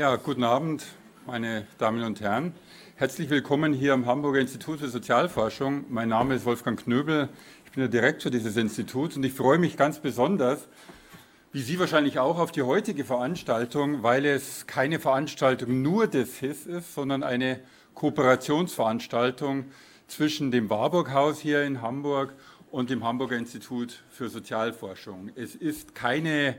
Ja, guten Abend, meine Damen und Herren. Herzlich willkommen hier am Hamburger Institut für Sozialforschung. Mein Name ist Wolfgang Knöbel. Ich bin der Direktor dieses Instituts und ich freue mich ganz besonders, wie Sie wahrscheinlich auch, auf die heutige Veranstaltung, weil es keine Veranstaltung nur des HIS ist, sondern eine Kooperationsveranstaltung zwischen dem Warburg-Haus hier in Hamburg und dem Hamburger Institut für Sozialforschung. Es ist keine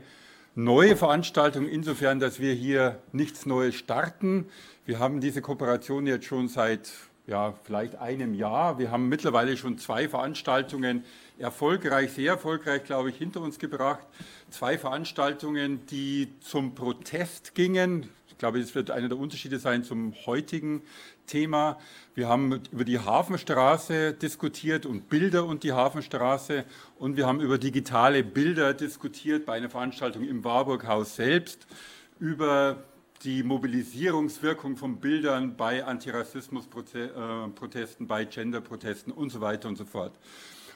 neue Veranstaltung insofern, dass wir hier nichts Neues starten. Wir haben diese Kooperation jetzt schon seit ja, vielleicht einem Jahr. Wir haben mittlerweile schon zwei Veranstaltungen erfolgreich, sehr erfolgreich, glaube ich, hinter uns gebracht. Zwei Veranstaltungen, die zum Protest gingen. Glaube, das wird einer der Unterschiede sein zum heutigen Thema. Wir haben über die Hafenstraße diskutiert und Bilder und die Hafenstraße und wir haben über digitale Bilder diskutiert bei einer Veranstaltung im Warburghaus selbst, über die Mobilisierungswirkung von Bildern bei Antirassismusprotesten, bei Genderprotesten und so weiter und so fort.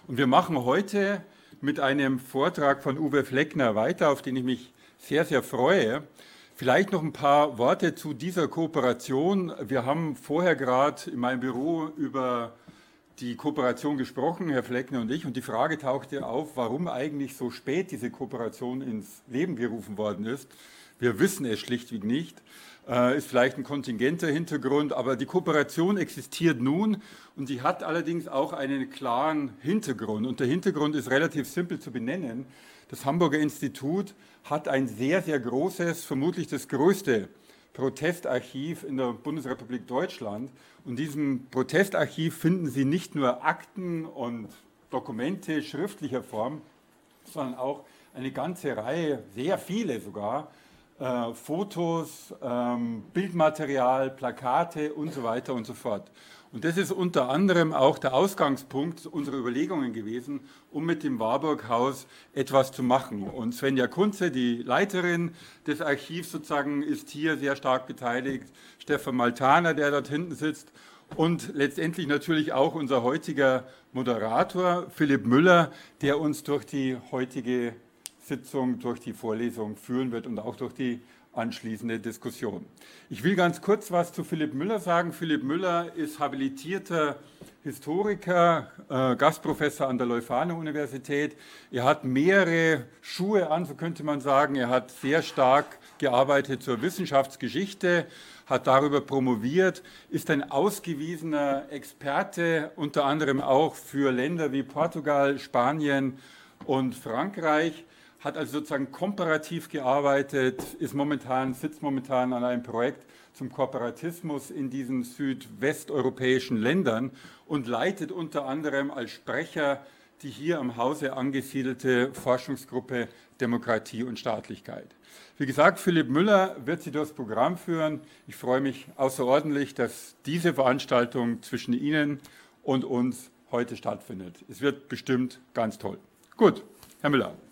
Und wir machen heute mit einem Vortrag von Uwe Fleckner weiter, auf den ich mich sehr, sehr freue. Vielleicht noch ein paar Worte zu dieser Kooperation. Wir haben vorher gerade in meinem Büro über die Kooperation gesprochen, Herr Fleckner und ich, und die Frage tauchte auf, warum eigentlich so spät diese Kooperation ins Leben gerufen worden ist. Wir wissen es schlichtweg nicht. Äh, ist vielleicht ein kontingenter Hintergrund, aber die Kooperation existiert nun und sie hat allerdings auch einen klaren Hintergrund. Und der Hintergrund ist relativ simpel zu benennen. Das Hamburger Institut hat ein sehr, sehr großes, vermutlich das größte Protestarchiv in der Bundesrepublik Deutschland. Und in diesem Protestarchiv finden Sie nicht nur Akten und Dokumente schriftlicher Form, sondern auch eine ganze Reihe, sehr viele sogar, äh, Fotos, ähm, Bildmaterial, Plakate und so weiter und so fort. Und das ist unter anderem auch der Ausgangspunkt unserer Überlegungen gewesen, um mit dem Warburg-Haus etwas zu machen. Und Svenja Kunze, die Leiterin des Archivs sozusagen, ist hier sehr stark beteiligt. Stefan Maltaner, der dort hinten sitzt. Und letztendlich natürlich auch unser heutiger Moderator, Philipp Müller, der uns durch die heutige Sitzung, durch die Vorlesung führen wird und auch durch die anschließende Diskussion. Ich will ganz kurz was zu Philipp Müller sagen. Philipp Müller ist habilitierter Historiker, äh, Gastprofessor an der Leuphana-Universität. Er hat mehrere Schuhe an, so könnte man sagen. Er hat sehr stark gearbeitet zur Wissenschaftsgeschichte, hat darüber promoviert, ist ein ausgewiesener Experte, unter anderem auch für Länder wie Portugal, Spanien und Frankreich hat also sozusagen komparativ gearbeitet, ist momentan, sitzt momentan an einem Projekt zum Kooperatismus in diesen südwesteuropäischen Ländern und leitet unter anderem als Sprecher die hier am Hause angesiedelte Forschungsgruppe Demokratie und Staatlichkeit. Wie gesagt, Philipp Müller wird Sie durchs Programm führen. Ich freue mich außerordentlich, dass diese Veranstaltung zwischen Ihnen und uns heute stattfindet. Es wird bestimmt ganz toll. Gut, Herr Müller. Ähm,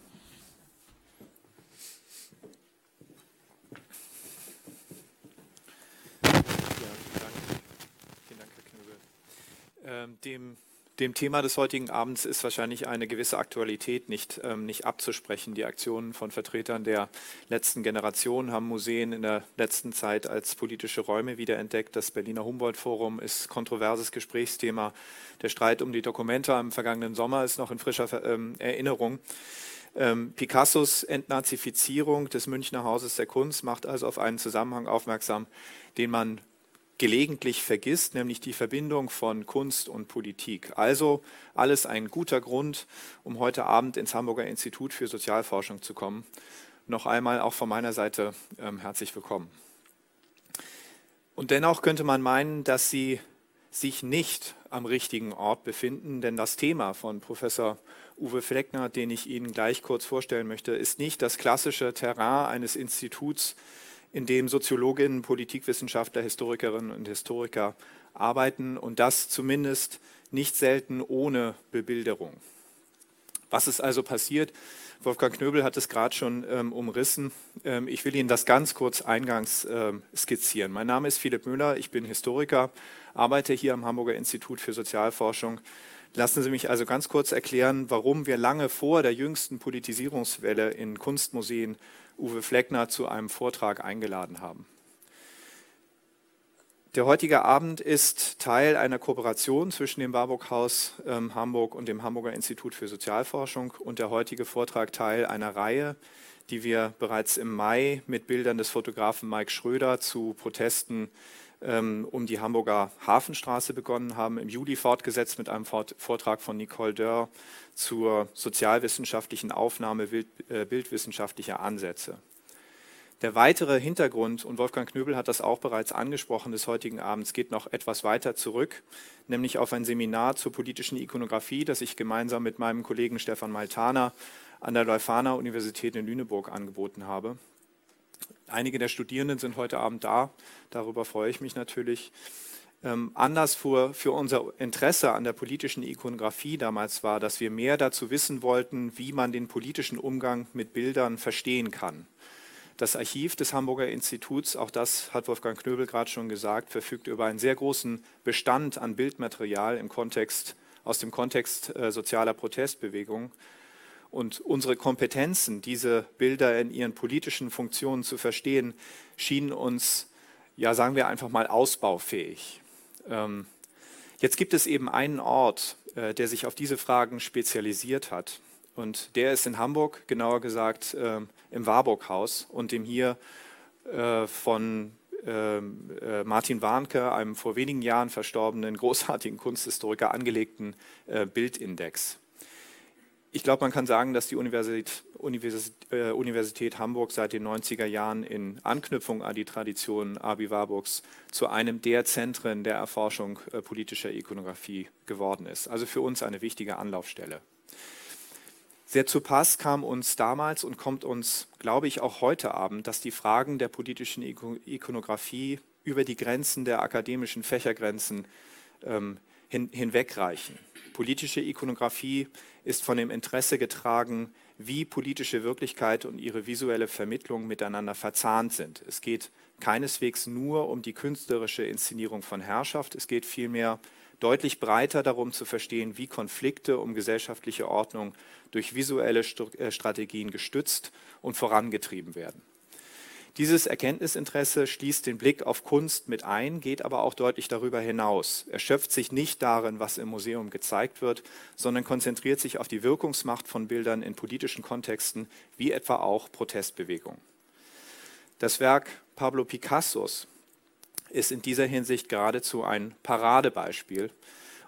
dem, dem Thema des heutigen Abends ist wahrscheinlich eine gewisse Aktualität nicht, ähm, nicht abzusprechen. Die Aktionen von Vertretern der letzten Generation haben Museen in der letzten Zeit als politische Räume wiederentdeckt. Das Berliner Humboldt-Forum ist kontroverses Gesprächsthema. Der Streit um die Dokumente am vergangenen Sommer ist noch in frischer ähm, Erinnerung. Ähm, Picassos Entnazifizierung des Münchner Hauses der Kunst macht also auf einen Zusammenhang aufmerksam, den man gelegentlich vergisst, nämlich die Verbindung von Kunst und Politik. Also alles ein guter Grund, um heute Abend ins Hamburger Institut für Sozialforschung zu kommen. Noch einmal auch von meiner Seite ähm, herzlich willkommen. Und dennoch könnte man meinen, dass Sie sich nicht am richtigen Ort befinden, denn das Thema von Professor Uwe Fleckner, den ich Ihnen gleich kurz vorstellen möchte, ist nicht das klassische Terrain eines Instituts in dem Soziologinnen, Politikwissenschaftler, Historikerinnen und Historiker arbeiten und das zumindest nicht selten ohne Bebilderung. Was ist also passiert? Wolfgang Knöbel hat es gerade schon ähm, umrissen. Ähm, ich will Ihnen das ganz kurz eingangs ähm, skizzieren. Mein Name ist Philipp Müller, ich bin Historiker, arbeite hier am Hamburger Institut für Sozialforschung. Lassen Sie mich also ganz kurz erklären, warum wir lange vor der jüngsten Politisierungswelle in Kunstmuseen Uwe Fleckner zu einem Vortrag eingeladen haben. Der heutige Abend ist Teil einer Kooperation zwischen dem Warburg Haus ähm, Hamburg und dem Hamburger Institut für Sozialforschung und der heutige Vortrag Teil einer Reihe, die wir bereits im Mai mit Bildern des Fotografen Mike Schröder zu Protesten um die Hamburger Hafenstraße begonnen haben, im Juli fortgesetzt mit einem Vortrag von Nicole Dörr zur sozialwissenschaftlichen Aufnahme äh, bildwissenschaftlicher Ansätze. Der weitere Hintergrund, und Wolfgang Knöbel hat das auch bereits angesprochen, des heutigen Abends geht noch etwas weiter zurück, nämlich auf ein Seminar zur politischen Ikonografie, das ich gemeinsam mit meinem Kollegen Stefan Maltana an der Leuphana Universität in Lüneburg angeboten habe. Einige der Studierenden sind heute Abend da, darüber freue ich mich natürlich. Ähm, Anlass für, für unser Interesse an der politischen Ikonografie damals war, dass wir mehr dazu wissen wollten, wie man den politischen Umgang mit Bildern verstehen kann. Das Archiv des Hamburger Instituts, auch das hat Wolfgang Knöbel gerade schon gesagt, verfügt über einen sehr großen Bestand an Bildmaterial im Kontext, aus dem Kontext äh, sozialer Protestbewegungen. Und unsere Kompetenzen, diese Bilder in ihren politischen Funktionen zu verstehen, schienen uns, ja, sagen wir einfach mal, ausbaufähig. Ähm, jetzt gibt es eben einen Ort, äh, der sich auf diese Fragen spezialisiert hat. Und der ist in Hamburg, genauer gesagt äh, im Warburg-Haus und dem hier äh, von ähm, äh, Martin Warnke, einem vor wenigen Jahren verstorbenen großartigen Kunsthistoriker, angelegten äh, Bildindex. Ich glaube, man kann sagen, dass die Universität, äh, Universität, Hamburg seit den 90er Jahren in Anknüpfung an die Tradition Abi Warburgs zu einem der Zentren der Erforschung äh, politischer Ikonografie geworden ist. Also für uns eine wichtige Anlaufstelle. Sehr zu Pass kam uns damals und kommt uns, glaube ich, auch heute Abend, dass die Fragen der politischen Ikonografie über die Grenzen der akademischen Fächergrenzen ähm, hin, hinwegreichen. Politische Ikonografie ist von dem Interesse getragen, wie politische Wirklichkeit und ihre visuelle Vermittlung miteinander verzahnt sind. Es geht keineswegs nur um die künstlerische Inszenierung von Herrschaft, es geht vielmehr deutlich breiter darum zu verstehen, wie Konflikte um gesellschaftliche Ordnung durch visuelle äh, Strategien gestützt und vorangetrieben werden. Dieses Erkenntnisinteresse schließt den Blick auf Kunst mit ein, geht aber auch deutlich darüber hinaus. Er schöpft sich nicht darin, was im Museum gezeigt wird, sondern konzentriert sich auf die Wirkungsmacht von Bildern in politischen Kontexten, wie etwa auch Protestbewegungen. Das Werk Pablo Picassos ist in dieser Hinsicht geradezu ein Paradebeispiel.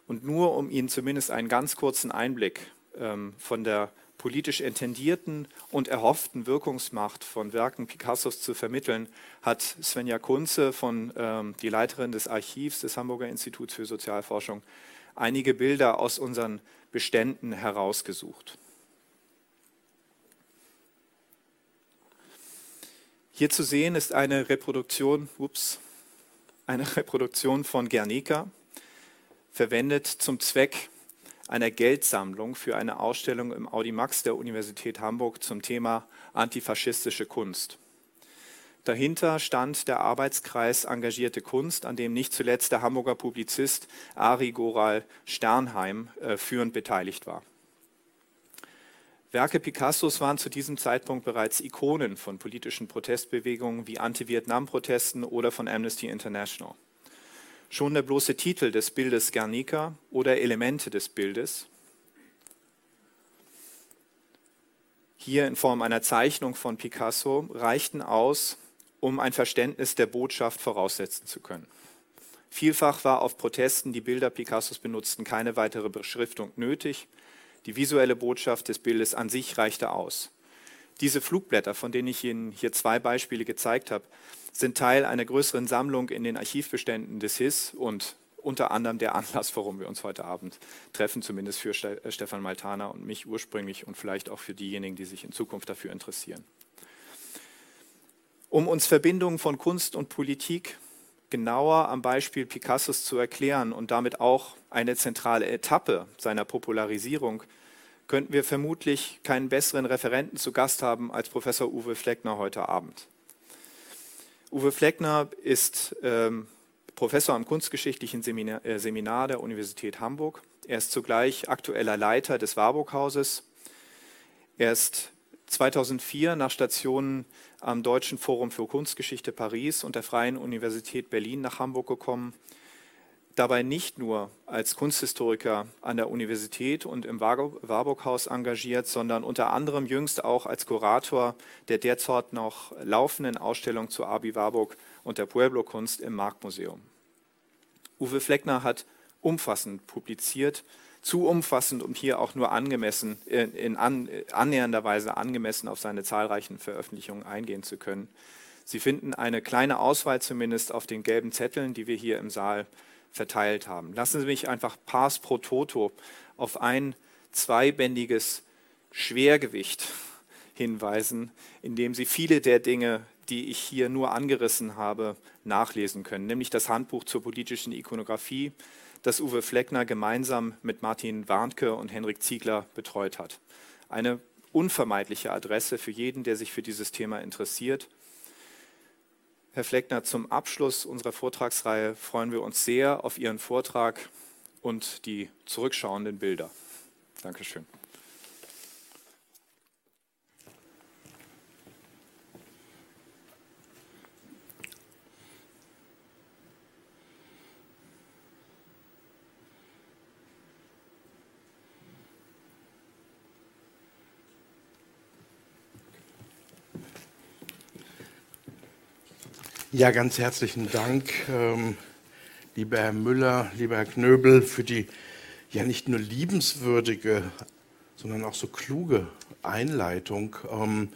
Und nur um Ihnen zumindest einen ganz kurzen Einblick ähm, von der politisch intendierten und erhofften Wirkungsmacht von Werken Picassos zu vermitteln, hat Svenja Kunze, von, ähm, die Leiterin des Archivs des Hamburger Instituts für Sozialforschung, einige Bilder aus unseren Beständen herausgesucht. Hier zu sehen ist eine Reproduktion, ups, eine Reproduktion von Guernica, verwendet zum Zweck einer Geldsammlung für eine Ausstellung im Audimax der Universität Hamburg zum Thema antifaschistische Kunst. Dahinter stand der Arbeitskreis Engagierte Kunst, an dem nicht zuletzt der Hamburger Publizist Ari Goral Sternheim äh, führend beteiligt war. Werke Picassos waren zu diesem Zeitpunkt bereits Ikonen von politischen Protestbewegungen wie Anti-Vietnam-Protesten oder von Amnesty International. Schon der bloße Titel des Bildes Guernica oder Elemente des Bildes, hier in Form einer Zeichnung von Picasso, reichten aus, um ein Verständnis der Botschaft voraussetzen zu können. Vielfach war auf Protesten, die Bilder Picassos benutzten, keine weitere Beschriftung nötig. Die visuelle Botschaft des Bildes an sich reichte aus. Diese Flugblätter, von denen ich Ihnen hier zwei Beispiele gezeigt habe, sind Teil einer größeren Sammlung in den Archivbeständen des HIS und unter anderem der Anlass, warum wir uns heute Abend treffen, zumindest für äh, Stefan Maltana und mich ursprünglich und vielleicht auch für diejenigen, die sich in Zukunft dafür interessieren. Um uns Verbindungen von Kunst und Politik genauer am Beispiel Picassos zu erklären und damit auch eine zentrale Etappe seiner Popularisierung, könnten wir vermutlich keinen besseren Referenten zu Gast haben als Professor Uwe Fleckner heute Abend. Uwe Fleckner ist ähm, Professor am Kunstgeschichtlichen Seminar, äh, Seminar, der Universität Hamburg. Er ist zugleich aktueller Leiter des Warburg-Hauses. Er ist 2004 nach Stationen am Deutschen Forum für Kunstgeschichte Paris und der Freien Universität Berlin nach Hamburg gekommen. Dabei nicht nur als Kunsthistoriker an der Universität und im Warburg-Haus engagiert, sondern unter anderem jüngst auch als Kurator der derzeit noch laufenden Ausstellung zu Abi Warburg und der Pueblo-Kunst im Marktmuseum. Uwe Fleckner hat umfassend publiziert, zu umfassend, um hier auch nur angemessen, in, in an, annähernder Weise angemessen auf seine zahlreichen Veröffentlichungen eingehen zu können. Sie finden eine kleine Auswahl zumindest auf den gelben Zetteln, die wir hier im Saal verteilt haben. Lassen Sie mich einfach pars pro toto auf ein zweibändiges Schwergewicht hinweisen, in dem Sie viele der Dinge, die ich hier nur angerissen habe, nachlesen können, nämlich das Handbuch zur politischen Ikonografie, das Uwe Fleckner gemeinsam mit Martin Warnke und Henrik Ziegler betreut hat. Eine unvermeidliche Adresse für jeden, der sich für dieses Thema interessiert. Herr Fleckner, zum Abschluss unserer Vortragsreihe freuen wir uns sehr auf Ihren Vortrag und die zurückschauenden Bilder. Dankeschön. Ja, ganz herzlichen Dank, ähm, lieber Herr Müller, lieber Herr Knöbel, für die ja nicht nur liebenswürdige, sondern auch so kluge Einleitung. Ähm,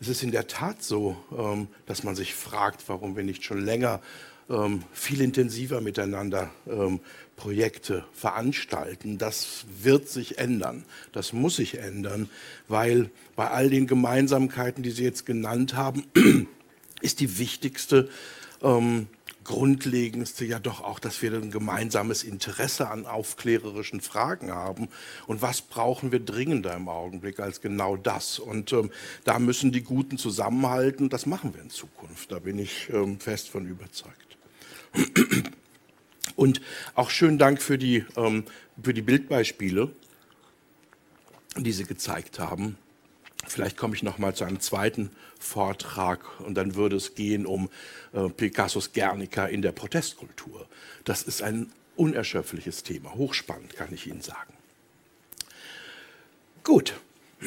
es ist in der Tat so, ähm, dass man sich fragt, warum wir nicht schon länger ähm, viel intensiver miteinander ähm, Projekte veranstalten. Das wird sich ändern. Das muss sich ändern, weil bei all den Gemeinsamkeiten, die Sie jetzt genannt haben, ist die wichtigste, ähm, grundlegendste ja doch auch, dass wir ein gemeinsames Interesse an aufklärerischen Fragen haben. Und was brauchen wir dringender im Augenblick als genau das? Und ähm, da müssen die Guten zusammenhalten. Das machen wir in Zukunft. Da bin ich ähm, fest von überzeugt. Und auch schönen Dank für die, ähm, für die Bildbeispiele, die Sie gezeigt haben. Vielleicht komme ich noch mal zu einem zweiten Vortrag und dann würde es gehen um äh, Picassos Guernica in der Protestkultur. Das ist ein unerschöpfliches Thema, hochspannend kann ich Ihnen sagen. Gut.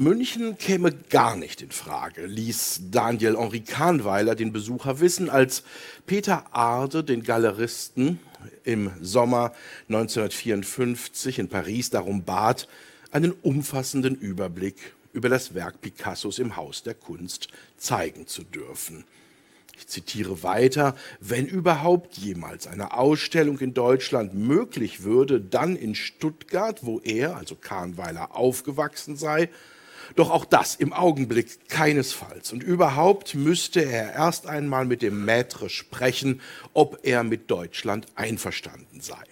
München käme gar nicht in Frage, ließ Daniel Henri Kahnweiler den Besucher wissen, als Peter Arde den Galeristen im Sommer 1954 in Paris darum bat, einen umfassenden Überblick über das Werk Picassos im Haus der Kunst zeigen zu dürfen. Ich zitiere weiter, wenn überhaupt jemals eine Ausstellung in Deutschland möglich würde, dann in Stuttgart, wo er, also Kahnweiler, aufgewachsen sei. Doch auch das im Augenblick keinesfalls. Und überhaupt müsste er erst einmal mit dem Maître sprechen, ob er mit Deutschland einverstanden sei.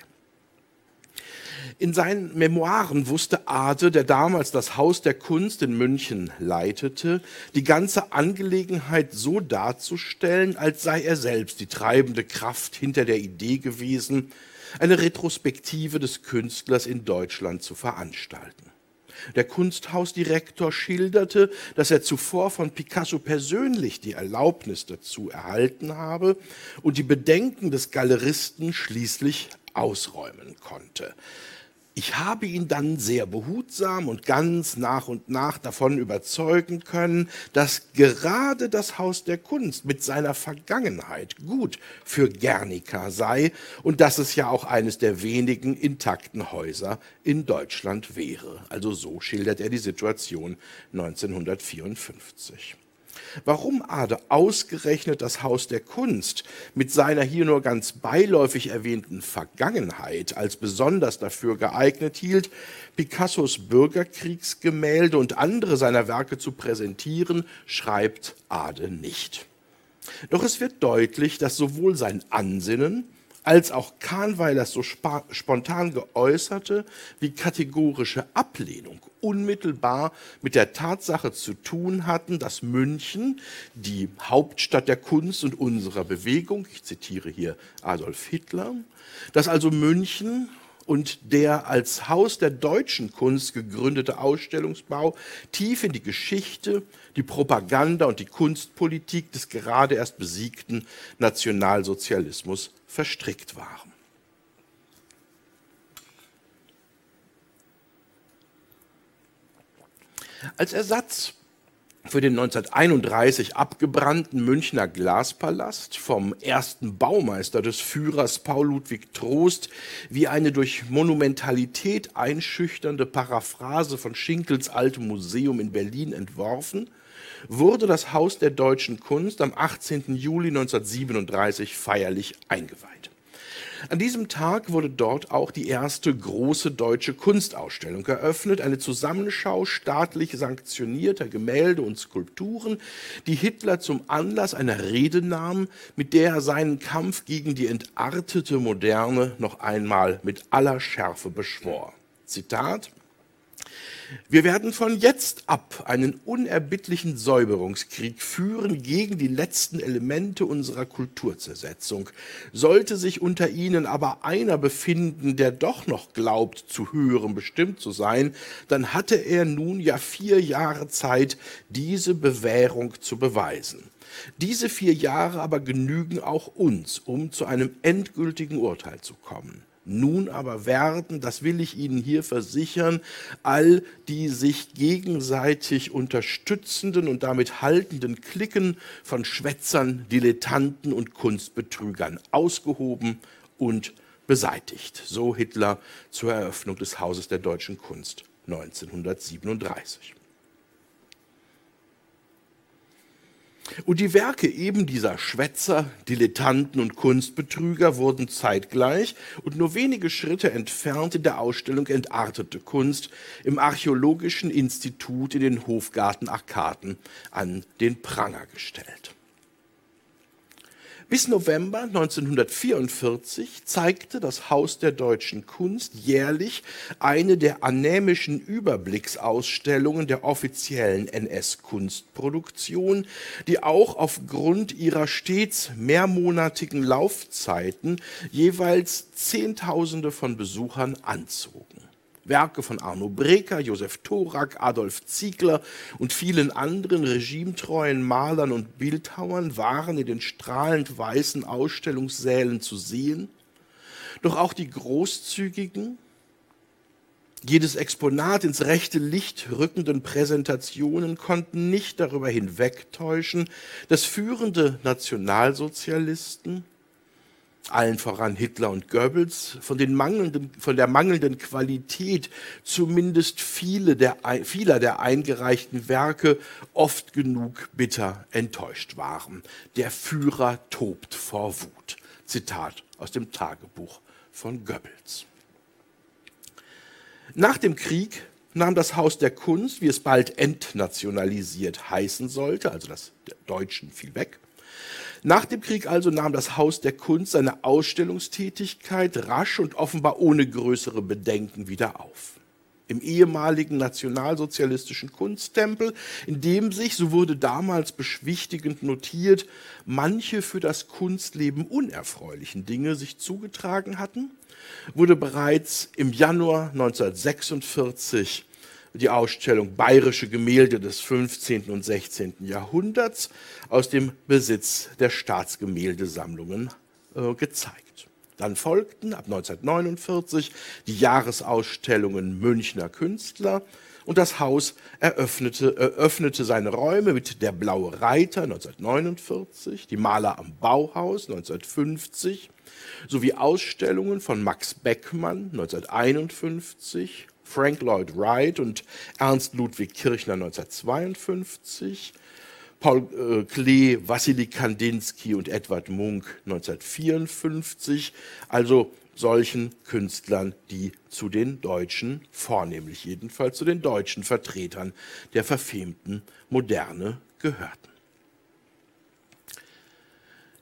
In seinen Memoiren wusste Ade, der damals das Haus der Kunst in München leitete, die ganze Angelegenheit so darzustellen, als sei er selbst die treibende Kraft hinter der Idee gewesen, eine Retrospektive des Künstlers in Deutschland zu veranstalten. Der Kunsthausdirektor schilderte, dass er zuvor von Picasso persönlich die Erlaubnis dazu erhalten habe und die Bedenken des Galeristen schließlich ausräumen konnte. Ich habe ihn dann sehr behutsam und ganz nach und nach davon überzeugen können, dass gerade das Haus der Kunst mit seiner Vergangenheit gut für Guernica sei und dass es ja auch eines der wenigen intakten Häuser in Deutschland wäre. Also so schildert er die Situation 1954. Warum Ade ausgerechnet das Haus der Kunst mit seiner hier nur ganz beiläufig erwähnten Vergangenheit als besonders dafür geeignet hielt, Picassos Bürgerkriegsgemälde und andere seiner Werke zu präsentieren, schreibt Ade nicht. Doch es wird deutlich, dass sowohl sein Ansinnen als auch Kahnweilers so spontan geäußerte wie kategorische Ablehnung unmittelbar mit der Tatsache zu tun hatten, dass München, die Hauptstadt der Kunst und unserer Bewegung, ich zitiere hier Adolf Hitler, dass also München und der als Haus der deutschen Kunst gegründete Ausstellungsbau tief in die Geschichte, die Propaganda und die Kunstpolitik des gerade erst besiegten Nationalsozialismus verstrickt waren. Als Ersatz für den 1931 abgebrannten Münchner Glaspalast vom ersten Baumeister des Führers Paul Ludwig Trost wie eine durch Monumentalität einschüchternde Paraphrase von Schinkels altem Museum in Berlin entworfen, wurde das Haus der deutschen Kunst am 18. Juli 1937 feierlich eingeweiht. An diesem Tag wurde dort auch die erste große deutsche Kunstausstellung eröffnet, eine Zusammenschau staatlich sanktionierter Gemälde und Skulpturen, die Hitler zum Anlass einer Rede nahm, mit der er seinen Kampf gegen die entartete Moderne noch einmal mit aller Schärfe beschwor. Zitat wir werden von jetzt ab einen unerbittlichen Säuberungskrieg führen gegen die letzten Elemente unserer Kulturzersetzung. Sollte sich unter ihnen aber einer befinden, der doch noch glaubt, zu höherem bestimmt zu sein, dann hatte er nun ja vier Jahre Zeit, diese Bewährung zu beweisen. Diese vier Jahre aber genügen auch uns, um zu einem endgültigen Urteil zu kommen. Nun aber werden, das will ich Ihnen hier versichern, all die sich gegenseitig unterstützenden und damit haltenden Klicken von Schwätzern, Dilettanten und Kunstbetrügern ausgehoben und beseitigt. So Hitler zur Eröffnung des Hauses der deutschen Kunst 1937. Und die Werke eben dieser Schwätzer, Dilettanten und Kunstbetrüger wurden zeitgleich und nur wenige Schritte entfernt in der Ausstellung Entartete Kunst im Archäologischen Institut in den Hofgarten Arkaden an den Pranger gestellt. Bis November 1944 zeigte das Haus der deutschen Kunst jährlich eine der anämischen Überblicksausstellungen der offiziellen NS-Kunstproduktion, die auch aufgrund ihrer stets mehrmonatigen Laufzeiten jeweils Zehntausende von Besuchern anzogen. Werke von Arno Breker, Josef Thorak, Adolf Ziegler und vielen anderen regimetreuen Malern und Bildhauern waren in den strahlend weißen Ausstellungssälen zu sehen. Doch auch die großzügigen, jedes Exponat ins rechte Licht rückenden Präsentationen konnten nicht darüber hinwegtäuschen, dass führende Nationalsozialisten allen voran Hitler und Goebbels, von, von der mangelnden Qualität zumindest viele der, vieler der eingereichten Werke oft genug bitter enttäuscht waren. Der Führer tobt vor Wut. Zitat aus dem Tagebuch von Goebbels. Nach dem Krieg nahm das Haus der Kunst, wie es bald entnationalisiert heißen sollte, also das der Deutschen fiel weg, nach dem Krieg also nahm das Haus der Kunst seine Ausstellungstätigkeit rasch und offenbar ohne größere Bedenken wieder auf. Im ehemaligen nationalsozialistischen Kunsttempel, in dem sich, so wurde damals beschwichtigend notiert, manche für das Kunstleben unerfreulichen Dinge sich zugetragen hatten, wurde bereits im Januar 1946 die Ausstellung Bayerische Gemälde des 15. und 16. Jahrhunderts aus dem Besitz der Staatsgemäldesammlungen äh, gezeigt. Dann folgten ab 1949 die Jahresausstellungen Münchner Künstler und das Haus eröffnete, eröffnete seine Räume mit Der Blaue Reiter 1949, die Maler am Bauhaus 1950 sowie Ausstellungen von Max Beckmann 1951, Frank Lloyd Wright und Ernst Ludwig Kirchner 1952, Paul äh, Klee, Wassily Kandinsky und Edward Munk 1954, also solchen Künstlern, die zu den deutschen, vornehmlich jedenfalls zu den deutschen Vertretern der verfemten Moderne gehörten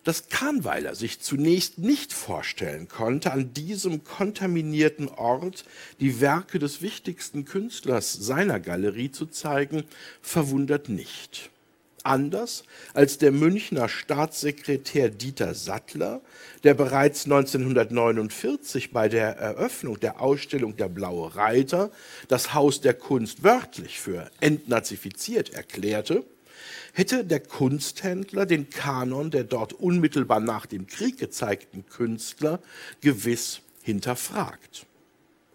dass Kahnweiler sich zunächst nicht vorstellen konnte, an diesem kontaminierten Ort die Werke des wichtigsten Künstlers seiner Galerie zu zeigen, verwundert nicht. Anders als der Münchner Staatssekretär Dieter Sattler, der bereits 1949 bei der Eröffnung der Ausstellung Der Blaue Reiter das Haus der Kunst wörtlich für entnazifiziert erklärte, hätte der Kunsthändler den Kanon der dort unmittelbar nach dem Krieg gezeigten Künstler gewiss hinterfragt.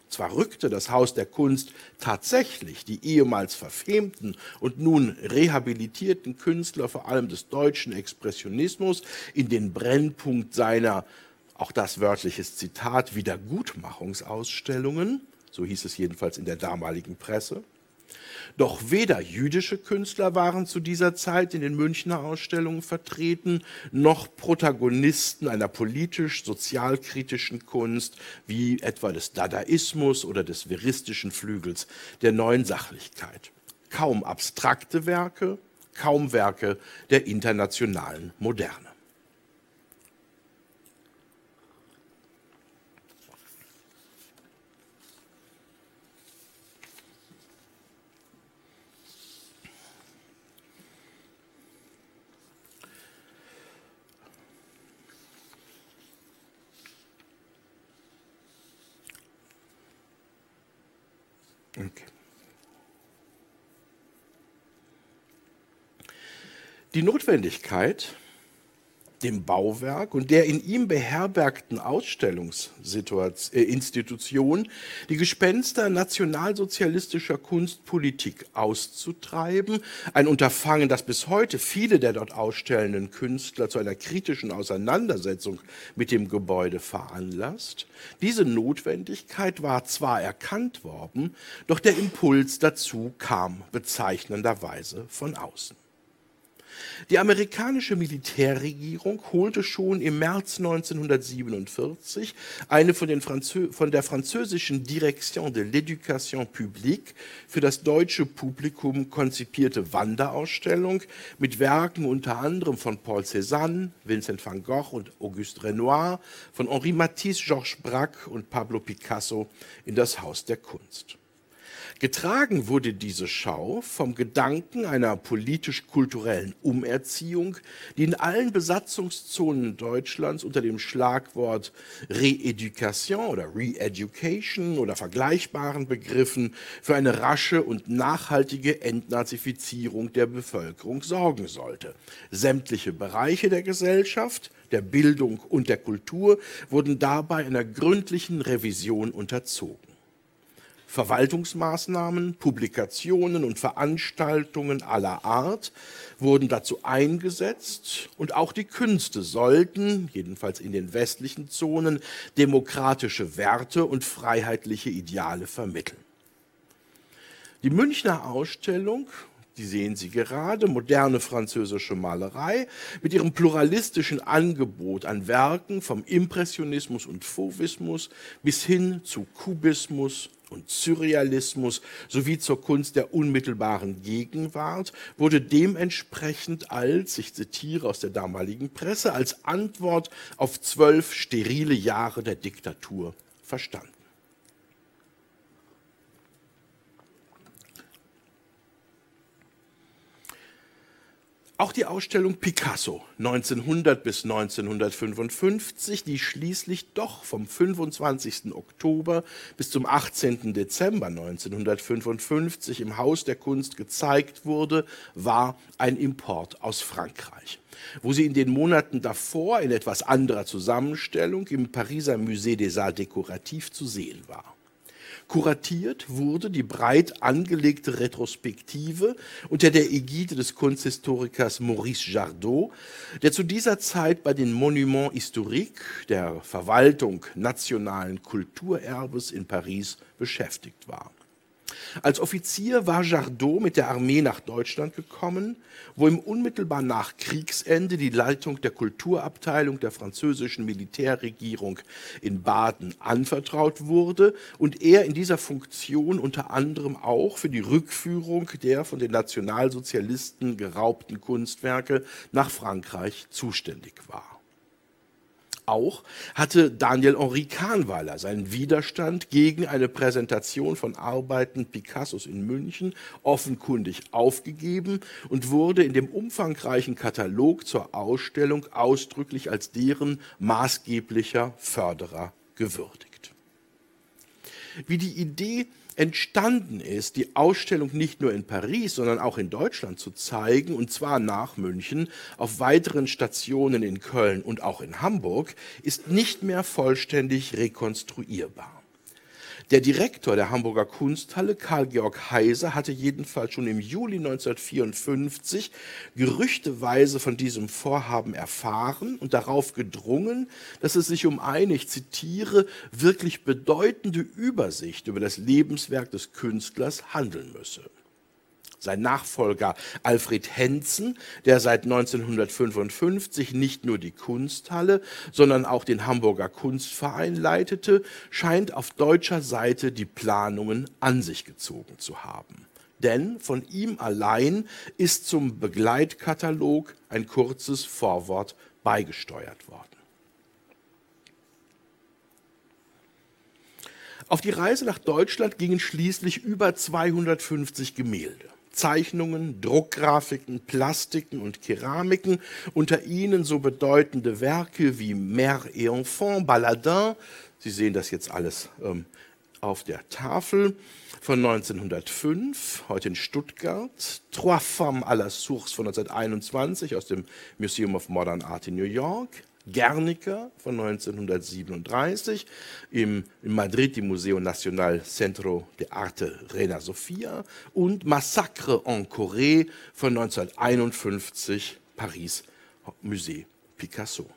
Zwar rückte das Haus der Kunst tatsächlich die ehemals verfemten und nun rehabilitierten Künstler vor allem des deutschen Expressionismus in den Brennpunkt seiner, auch das wörtliches Zitat, Wiedergutmachungsausstellungen, so hieß es jedenfalls in der damaligen Presse, doch weder jüdische Künstler waren zu dieser Zeit in den Münchner Ausstellungen vertreten, noch Protagonisten einer politisch-sozialkritischen Kunst wie etwa des Dadaismus oder des veristischen Flügels der neuen Sachlichkeit. Kaum abstrakte Werke, kaum Werke der internationalen Moderne. Die Notwendigkeit, dem Bauwerk und der in ihm beherbergten Ausstellungsinstitution die Gespenster nationalsozialistischer Kunstpolitik auszutreiben. Ein Unterfangen, das bis heute viele der dort ausstellenden Künstler zu einer kritischen Auseinandersetzung mit dem Gebäude veranlasst. Diese Notwendigkeit war zwar erkannt worden, doch der Impuls dazu kam bezeichnenderweise von außen. Die amerikanische Militärregierung holte schon im März 1947 eine von, von der französischen Direction de l'Éducation publique für das deutsche Publikum konzipierte Wanderausstellung mit Werken unter anderem von Paul Cézanne, Vincent van Gogh und Auguste Renoir, von Henri Matisse, Georges Braque und Pablo Picasso in das Haus der Kunst. Getragen wurde diese Schau vom Gedanken einer politisch-kulturellen Umerziehung, die in allen Besatzungszonen Deutschlands unter dem Schlagwort Re-Education oder Re-Education oder vergleichbaren Begriffen für eine rasche und nachhaltige Entnazifizierung der Bevölkerung sorgen sollte. Sämtliche Bereiche der Gesellschaft, der Bildung und der Kultur wurden dabei einer gründlichen Revision unterzogen. Verwaltungsmaßnahmen, Publikationen und Veranstaltungen aller Art wurden dazu eingesetzt und auch die Künste sollten, jedenfalls in den westlichen Zonen, demokratische Werte und freiheitliche Ideale vermitteln. Die Münchner Ausstellung die sehen Sie gerade, moderne französische Malerei mit ihrem pluralistischen Angebot an Werken vom Impressionismus und Fauvismus bis hin zu Kubismus und Surrealismus sowie zur Kunst der unmittelbaren Gegenwart wurde dementsprechend als, ich zitiere aus der damaligen Presse, als Antwort auf zwölf sterile Jahre der Diktatur verstanden. Auch die Ausstellung Picasso 1900 bis 1955, die schließlich doch vom 25. Oktober bis zum 18. Dezember 1955 im Haus der Kunst gezeigt wurde, war ein Import aus Frankreich, wo sie in den Monaten davor in etwas anderer Zusammenstellung im Pariser Musée des Arts Décoratifs zu sehen war. Kuratiert wurde die breit angelegte Retrospektive unter der Ägide des Kunsthistorikers Maurice Jardot, der zu dieser Zeit bei den Monuments Historiques, der Verwaltung nationalen Kulturerbes in Paris, beschäftigt war. Als Offizier war Jardot mit der Armee nach Deutschland gekommen, wo ihm unmittelbar nach Kriegsende die Leitung der Kulturabteilung der französischen Militärregierung in Baden anvertraut wurde und er in dieser Funktion unter anderem auch für die Rückführung der von den Nationalsozialisten geraubten Kunstwerke nach Frankreich zuständig war. Auch hatte Daniel Henri Kahnweiler seinen Widerstand gegen eine Präsentation von Arbeiten Picassos in München offenkundig aufgegeben und wurde in dem umfangreichen Katalog zur Ausstellung ausdrücklich als deren maßgeblicher Förderer gewürdigt. Wie die Idee entstanden ist, die Ausstellung nicht nur in Paris, sondern auch in Deutschland zu zeigen, und zwar nach München, auf weiteren Stationen in Köln und auch in Hamburg, ist nicht mehr vollständig rekonstruierbar. Der Direktor der Hamburger Kunsthalle, Karl-Georg Heiser, hatte jedenfalls schon im Juli 1954 gerüchteweise von diesem Vorhaben erfahren und darauf gedrungen, dass es sich um eine, ich zitiere, wirklich bedeutende Übersicht über das Lebenswerk des Künstlers handeln müsse sein Nachfolger Alfred Henzen, der seit 1955 nicht nur die Kunsthalle, sondern auch den Hamburger Kunstverein leitete, scheint auf deutscher Seite die Planungen an sich gezogen zu haben. Denn von ihm allein ist zum Begleitkatalog ein kurzes Vorwort beigesteuert worden. Auf die Reise nach Deutschland gingen schließlich über 250 Gemälde. Zeichnungen, Druckgrafiken, Plastiken und Keramiken, unter ihnen so bedeutende Werke wie Mère et Enfant, Baladin, Sie sehen das jetzt alles ähm, auf der Tafel, von 1905, heute in Stuttgart, Trois Femmes à la Source von 1921 aus dem Museum of Modern Art in New York, Guernica von 1937, im, in Madrid im Museo Nacional Centro de Arte Reina Sofia und Massacre en Corée von 1951, Paris, Musée Picasso.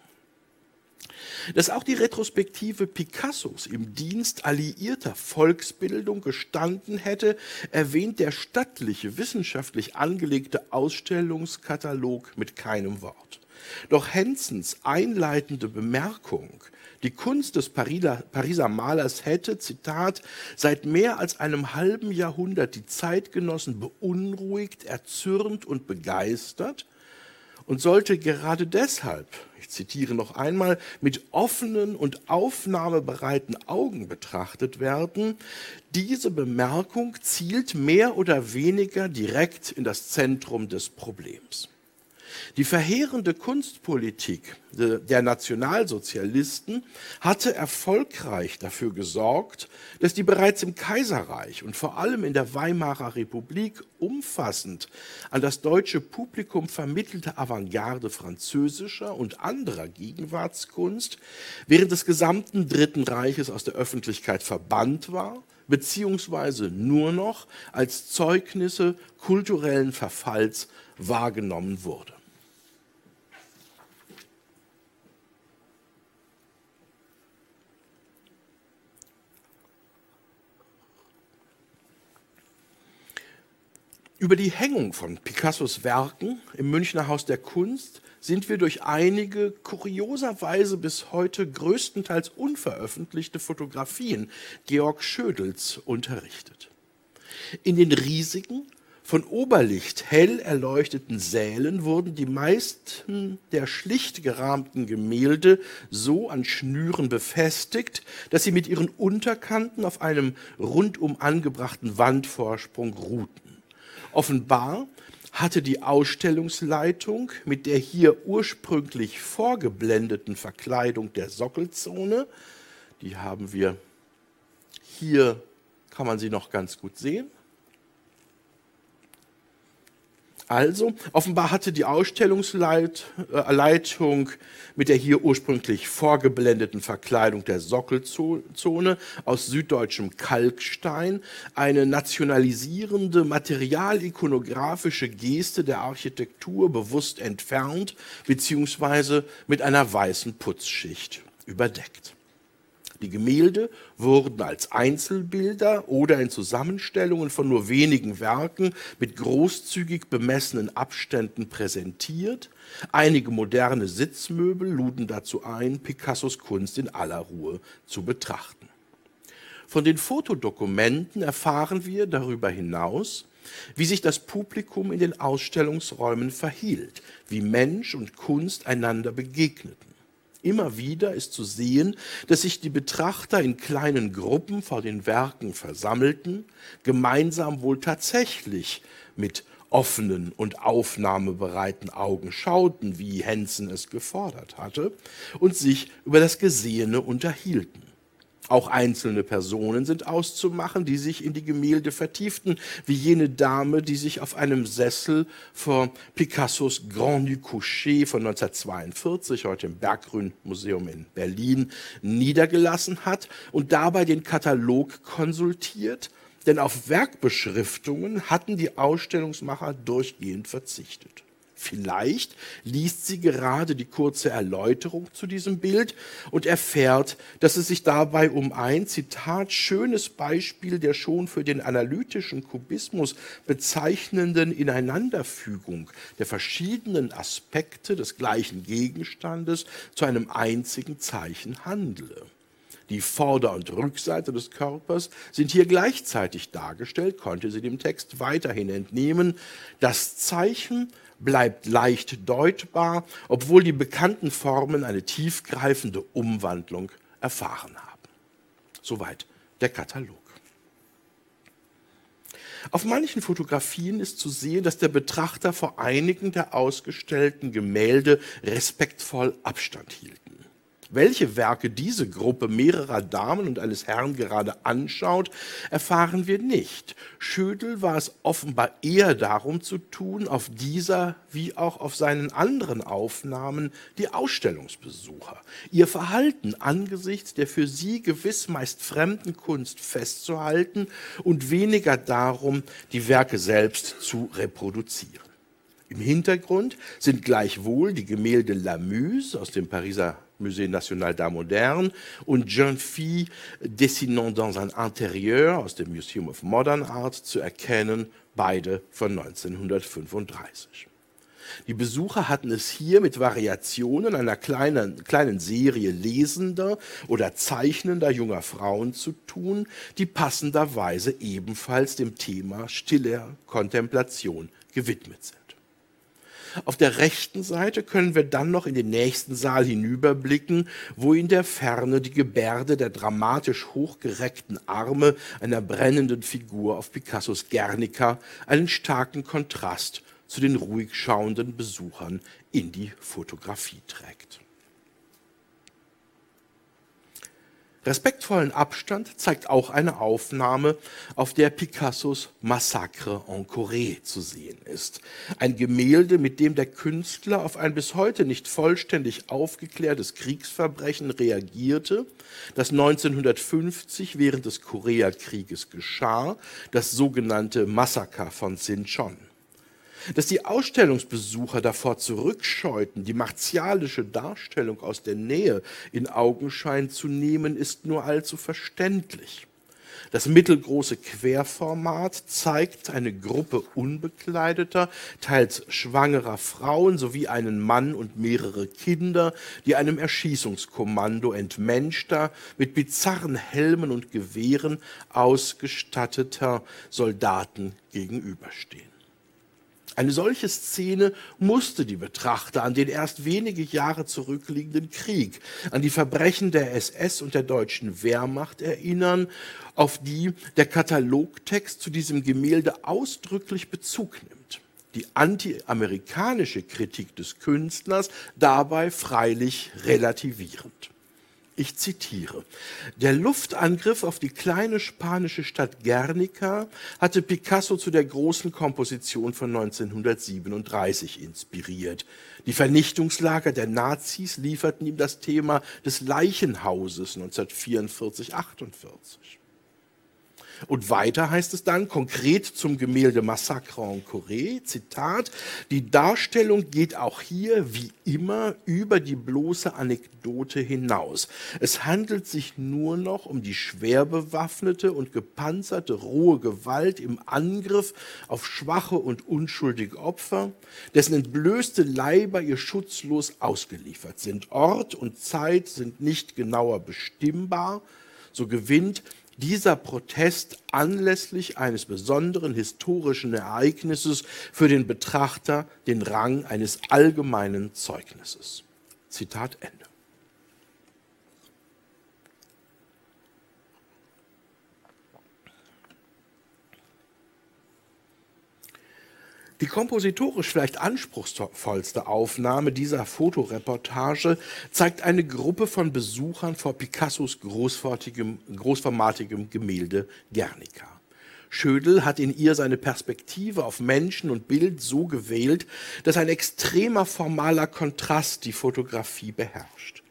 Dass auch die Retrospektive Picassos im Dienst alliierter Volksbildung gestanden hätte, erwähnt der stattliche, wissenschaftlich angelegte Ausstellungskatalog mit keinem Wort. Doch Hensens einleitende Bemerkung, die Kunst des Pariser, Malers hätte, Zitat, seit mehr als einem halben Jahrhundert die Zeitgenossen beunruhigt, erzürnt und begeistert und sollte gerade deshalb, ich zitiere noch einmal, mit offenen und aufnahmebereiten Augen betrachtet werden. Diese Bemerkung zielt mehr oder weniger direkt in das Zentrum des Problems. Die verheerende Kunstpolitik der Nationalsozialisten hatte erfolgreich dafür gesorgt, dass die bereits im Kaiserreich und vor allem in der Weimarer Republik umfassend an das deutsche Publikum vermittelte Avantgarde französischer und anderer Gegenwartskunst während des gesamten Dritten Reiches aus der Öffentlichkeit verbannt war beziehungsweise nur noch als Zeugnisse kulturellen Verfalls wahrgenommen wurde. Über die Hängung von Picassos Werken im Münchner Haus der Kunst sind wir durch einige kurioserweise bis heute größtenteils unveröffentlichte Fotografien Georg Schödels unterrichtet. In den riesigen, von Oberlicht hell erleuchteten Sälen wurden die meisten der schlicht gerahmten Gemälde so an Schnüren befestigt, dass sie mit ihren Unterkanten auf einem rundum angebrachten Wandvorsprung ruhten. Offenbar hatte die Ausstellungsleitung mit der hier ursprünglich vorgeblendeten Verkleidung der Sockelzone, die haben wir hier, kann man sie noch ganz gut sehen, Also, offenbar hatte die Ausstellungsleitung mit der hier ursprünglich vorgeblendeten Verkleidung der Sockelzone aus süddeutschem Kalkstein eine nationalisierende materialikonografische Geste der Architektur bewusst entfernt bzw. mit einer weißen Putzschicht überdeckt. Die Gemälde wurden als Einzelbilder oder in Zusammenstellungen von nur wenigen Werken mit großzügig bemessenen Abständen präsentiert. Einige moderne Sitzmöbel luden dazu ein, Picassos Kunst in aller Ruhe zu betrachten. Von den Fotodokumenten erfahren wir darüber hinaus, wie sich das Publikum in den Ausstellungsräumen verhielt, wie Mensch und Kunst einander begegneten. Immer wieder ist zu sehen, dass sich die Betrachter in kleinen Gruppen vor den Werken versammelten, gemeinsam wohl tatsächlich mit offenen und aufnahmebereiten Augen schauten, wie Hensen es gefordert hatte, und sich über das Gesehene unterhielten. Auch einzelne Personen sind auszumachen, die sich in die Gemälde vertieften, wie jene Dame, die sich auf einem Sessel vor Picassos Grand du Coucher von 1942, heute im Berggrün Museum in Berlin, niedergelassen hat und dabei den Katalog konsultiert, denn auf Werkbeschriftungen hatten die Ausstellungsmacher durchgehend verzichtet. Vielleicht liest sie gerade die kurze Erläuterung zu diesem Bild und erfährt, dass es sich dabei um ein, Zitat, schönes Beispiel der schon für den analytischen Kubismus bezeichnenden Ineinanderfügung der verschiedenen Aspekte des gleichen Gegenstandes zu einem einzigen Zeichen handele. Die Vorder- und Rückseite des Körpers sind hier gleichzeitig dargestellt, konnte sie dem Text weiterhin entnehmen. Das Zeichen bleibt leicht deutbar, obwohl die bekannten Formen eine tiefgreifende Umwandlung erfahren haben. Soweit der Katalog. Auf manchen Fotografien ist zu sehen, dass der Betrachter vor einigen der ausgestellten Gemälde respektvoll Abstand hielt. Welche Werke diese Gruppe mehrerer Damen und eines Herrn gerade anschaut, erfahren wir nicht. Schödel war es offenbar eher darum zu tun, auf dieser wie auch auf seinen anderen Aufnahmen die Ausstellungsbesucher, ihr Verhalten angesichts der für sie gewiss meist fremden Kunst festzuhalten und weniger darum, die Werke selbst zu reproduzieren. Im Hintergrund sind gleichwohl die Gemälde Lamuse aus dem Pariser Musée National d'Art Moderne und Jeune Fille dessinant dans un intérieur aus dem Museum of Modern Art zu erkennen, beide von 1935. Die Besucher hatten es hier mit Variationen einer kleinen, kleinen Serie lesender oder zeichnender junger Frauen zu tun, die passenderweise ebenfalls dem Thema stiller Kontemplation gewidmet sind. Auf der rechten Seite können wir dann noch in den nächsten Saal hinüberblicken, wo in der Ferne die Gebärde der dramatisch hochgereckten Arme einer brennenden Figur auf Picassos Guernica einen starken Kontrast zu den ruhig schauenden Besuchern in die Fotografie trägt. Respektvollen Abstand zeigt auch eine Aufnahme, auf der Picassos Massacre en Corée zu sehen ist. Ein Gemälde, mit dem der Künstler auf ein bis heute nicht vollständig aufgeklärtes Kriegsverbrechen reagierte, das 1950 während des Koreakrieges geschah, das sogenannte Massaker von Sinchon dass die Ausstellungsbesucher davor zurückscheuten, die martialische Darstellung aus der Nähe in Augenschein zu nehmen, ist nur allzu verständlich. Das mittelgroße Querformat zeigt eine Gruppe unbekleideter, teils schwangerer Frauen sowie einen Mann und mehrere Kinder, die einem Erschießungskommando entmenschter, mit bizarren Helmen und Gewehren ausgestatteter Soldaten gegenüberstehen. Eine solche Szene musste die Betrachter an den erst wenige Jahre zurückliegenden Krieg, an die Verbrechen der SS und der deutschen Wehrmacht erinnern, auf die der Katalogtext zu diesem Gemälde ausdrücklich Bezug nimmt. Die antiamerikanische Kritik des Künstlers dabei freilich relativierend. Ich zitiere. Der Luftangriff auf die kleine spanische Stadt Guernica hatte Picasso zu der großen Komposition von 1937 inspiriert. Die Vernichtungslager der Nazis lieferten ihm das Thema des Leichenhauses 1944-48. Und weiter heißt es dann konkret zum Gemälde Massacre en Corée, Zitat, die Darstellung geht auch hier wie immer über die bloße Anekdote hinaus. Es handelt sich nur noch um die schwer bewaffnete und gepanzerte rohe Gewalt im Angriff auf schwache und unschuldige Opfer, dessen entblößte Leiber ihr schutzlos ausgeliefert sind. Ort und Zeit sind nicht genauer bestimmbar, so gewinnt dieser Protest anlässlich eines besonderen historischen Ereignisses für den Betrachter den Rang eines allgemeinen Zeugnisses. Zitat Ende. Die kompositorisch vielleicht anspruchsvollste Aufnahme dieser Fotoreportage zeigt eine Gruppe von Besuchern vor Picassos großformatigem Gemälde Guernica. Schödel hat in ihr seine Perspektive auf Menschen und Bild so gewählt, dass ein extremer formaler Kontrast die Fotografie beherrscht.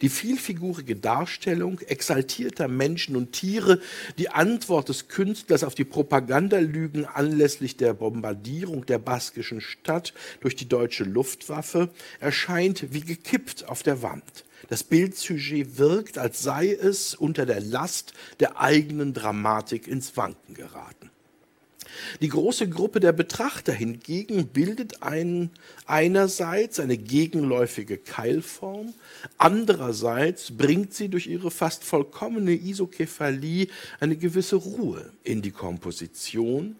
Die vielfigurige Darstellung exaltierter Menschen und Tiere, die Antwort des Künstlers auf die Propagandalügen anlässlich der Bombardierung der baskischen Stadt durch die deutsche Luftwaffe, erscheint wie gekippt auf der Wand. Das Bildsujet wirkt, als sei es unter der Last der eigenen Dramatik ins Wanken geraten. Die große Gruppe der Betrachter hingegen bildet ein, einerseits eine gegenläufige Keilform, andererseits bringt sie durch ihre fast vollkommene Isokephalie eine gewisse Ruhe in die Komposition,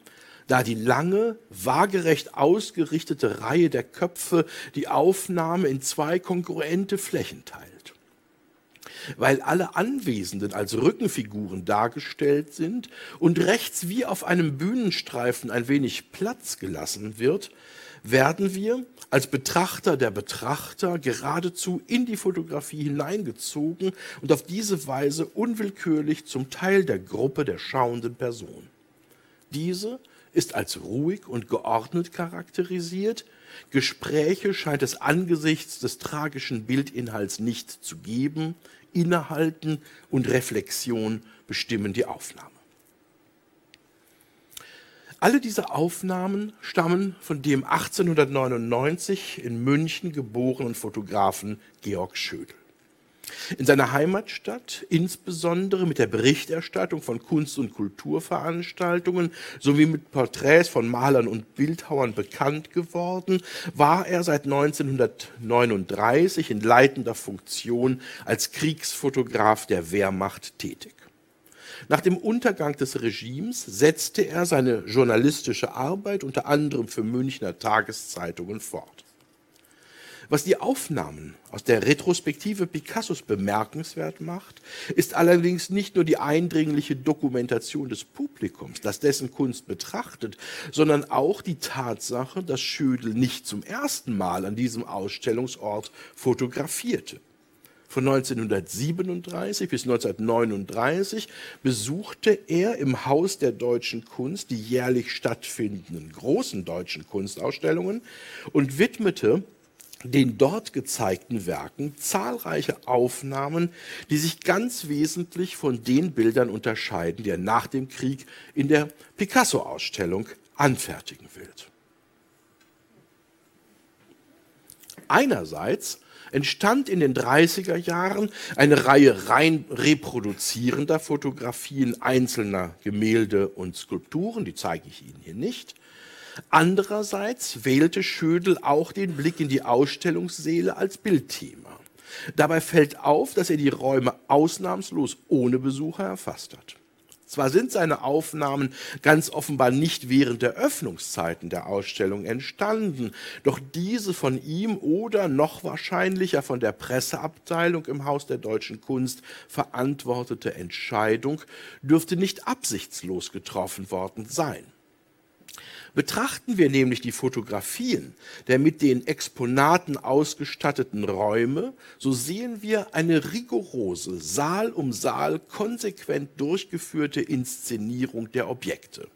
da die lange, waagerecht ausgerichtete Reihe der Köpfe die Aufnahme in zwei kongruente Flächen teilt weil alle Anwesenden als Rückenfiguren dargestellt sind und rechts wie auf einem Bühnenstreifen ein wenig Platz gelassen wird, werden wir als Betrachter der Betrachter geradezu in die Fotografie hineingezogen und auf diese Weise unwillkürlich zum Teil der Gruppe der schauenden Person. Diese ist als ruhig und geordnet charakterisiert, Gespräche scheint es angesichts des tragischen Bildinhalts nicht zu geben. Innehalten und Reflexion bestimmen die Aufnahme. Alle diese Aufnahmen stammen von dem 1899 in München geborenen Fotografen Georg Schödel. In seiner Heimatstadt, insbesondere mit der Berichterstattung von Kunst- und Kulturveranstaltungen sowie mit Porträts von Malern und Bildhauern bekannt geworden, war er seit 1939 in leitender Funktion als Kriegsfotograf der Wehrmacht tätig. Nach dem Untergang des Regimes setzte er seine journalistische Arbeit unter anderem für Münchner Tageszeitungen fort. Was die Aufnahmen aus der Retrospektive Picassos bemerkenswert macht, ist allerdings nicht nur die eindringliche Dokumentation des Publikums, das dessen Kunst betrachtet, sondern auch die Tatsache, dass Schödel nicht zum ersten Mal an diesem Ausstellungsort fotografierte. Von 1937 bis 1939 besuchte er im Haus der deutschen Kunst die jährlich stattfindenden großen deutschen Kunstausstellungen und widmete den dort gezeigten Werken zahlreiche Aufnahmen, die sich ganz wesentlich von den Bildern unterscheiden, die er nach dem Krieg in der Picasso-Ausstellung anfertigen will. Einerseits entstand in den 30er Jahren eine Reihe rein reproduzierender Fotografien einzelner Gemälde und Skulpturen, die zeige ich Ihnen hier nicht. Andererseits wählte Schödel auch den Blick in die Ausstellungssäle als Bildthema. Dabei fällt auf, dass er die Räume ausnahmslos ohne Besucher erfasst hat. Zwar sind seine Aufnahmen ganz offenbar nicht während der Öffnungszeiten der Ausstellung entstanden, doch diese von ihm oder noch wahrscheinlicher von der Presseabteilung im Haus der deutschen Kunst verantwortete Entscheidung dürfte nicht absichtslos getroffen worden sein. Betrachten wir nämlich die Fotografien der mit den Exponaten ausgestatteten Räume, so sehen wir eine rigorose, Saal um Saal konsequent durchgeführte Inszenierung der Objekte.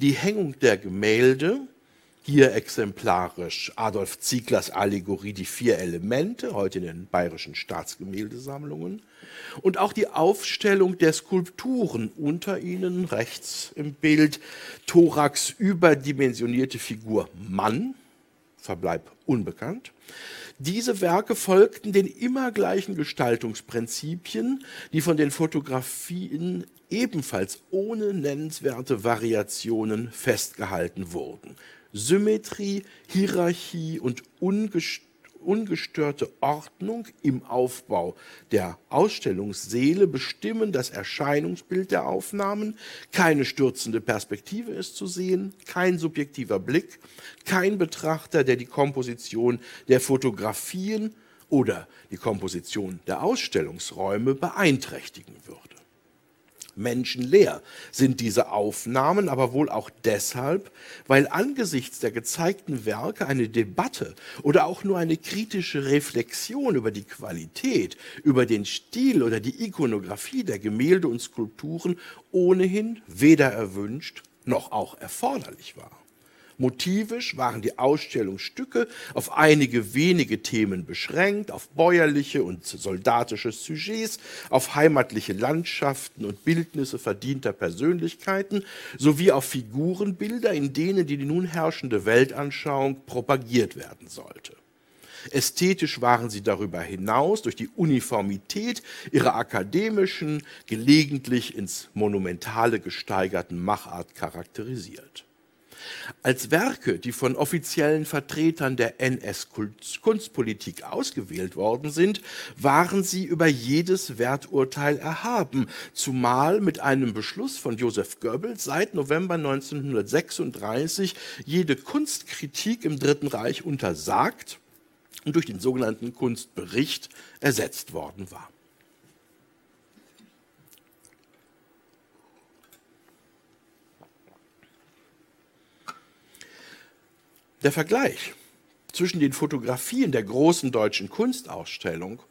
Die Hängung der Gemälde, hier exemplarisch Adolf Zieglers Allegorie Die vier Elemente, heute in den bayerischen Staatsgemäldesammlungen, und auch die Aufstellung der Skulpturen unter ihnen rechts im Bild Thorax überdimensionierte Figur Mann, Verbleib unbekannt. Diese Werke folgten den immer gleichen Gestaltungsprinzipien, die von den Fotografien ebenfalls ohne nennenswerte Variationen festgehalten wurden. Symmetrie, Hierarchie und ungestört ungestörte Ordnung im Aufbau der Ausstellungsseele bestimmen das Erscheinungsbild der Aufnahmen. Keine stürzende Perspektive ist zu sehen, kein subjektiver Blick, kein Betrachter, der die Komposition der Fotografien oder die Komposition der Ausstellungsräume beeinträchtigen würde. Menschenleer sind diese Aufnahmen, aber wohl auch deshalb, weil angesichts der gezeigten Werke eine Debatte oder auch nur eine kritische Reflexion über die Qualität, über den Stil oder die Ikonografie der Gemälde und Skulpturen ohnehin weder erwünscht noch auch erforderlich war. Motivisch waren die Ausstellungsstücke auf einige wenige Themen beschränkt, auf bäuerliche und soldatische Sujets, auf heimatliche Landschaften und Bildnisse verdienter Persönlichkeiten sowie auf Figurenbilder, in denen die nun herrschende Weltanschauung propagiert werden sollte. Ästhetisch waren sie darüber hinaus durch die Uniformität ihrer akademischen, gelegentlich ins Monumentale gesteigerten Machart charakterisiert. Als Werke, die von offiziellen Vertretern der NS-Kunstpolitik ausgewählt worden sind, waren sie über jedes Werturteil erhaben, zumal mit einem Beschluss von Joseph Goebbels seit November 1936 jede Kunstkritik im Dritten Reich untersagt und durch den sogenannten Kunstbericht ersetzt worden war. Der Vergleich zwischen den Fotografien der großen deutschen Kunstausstellung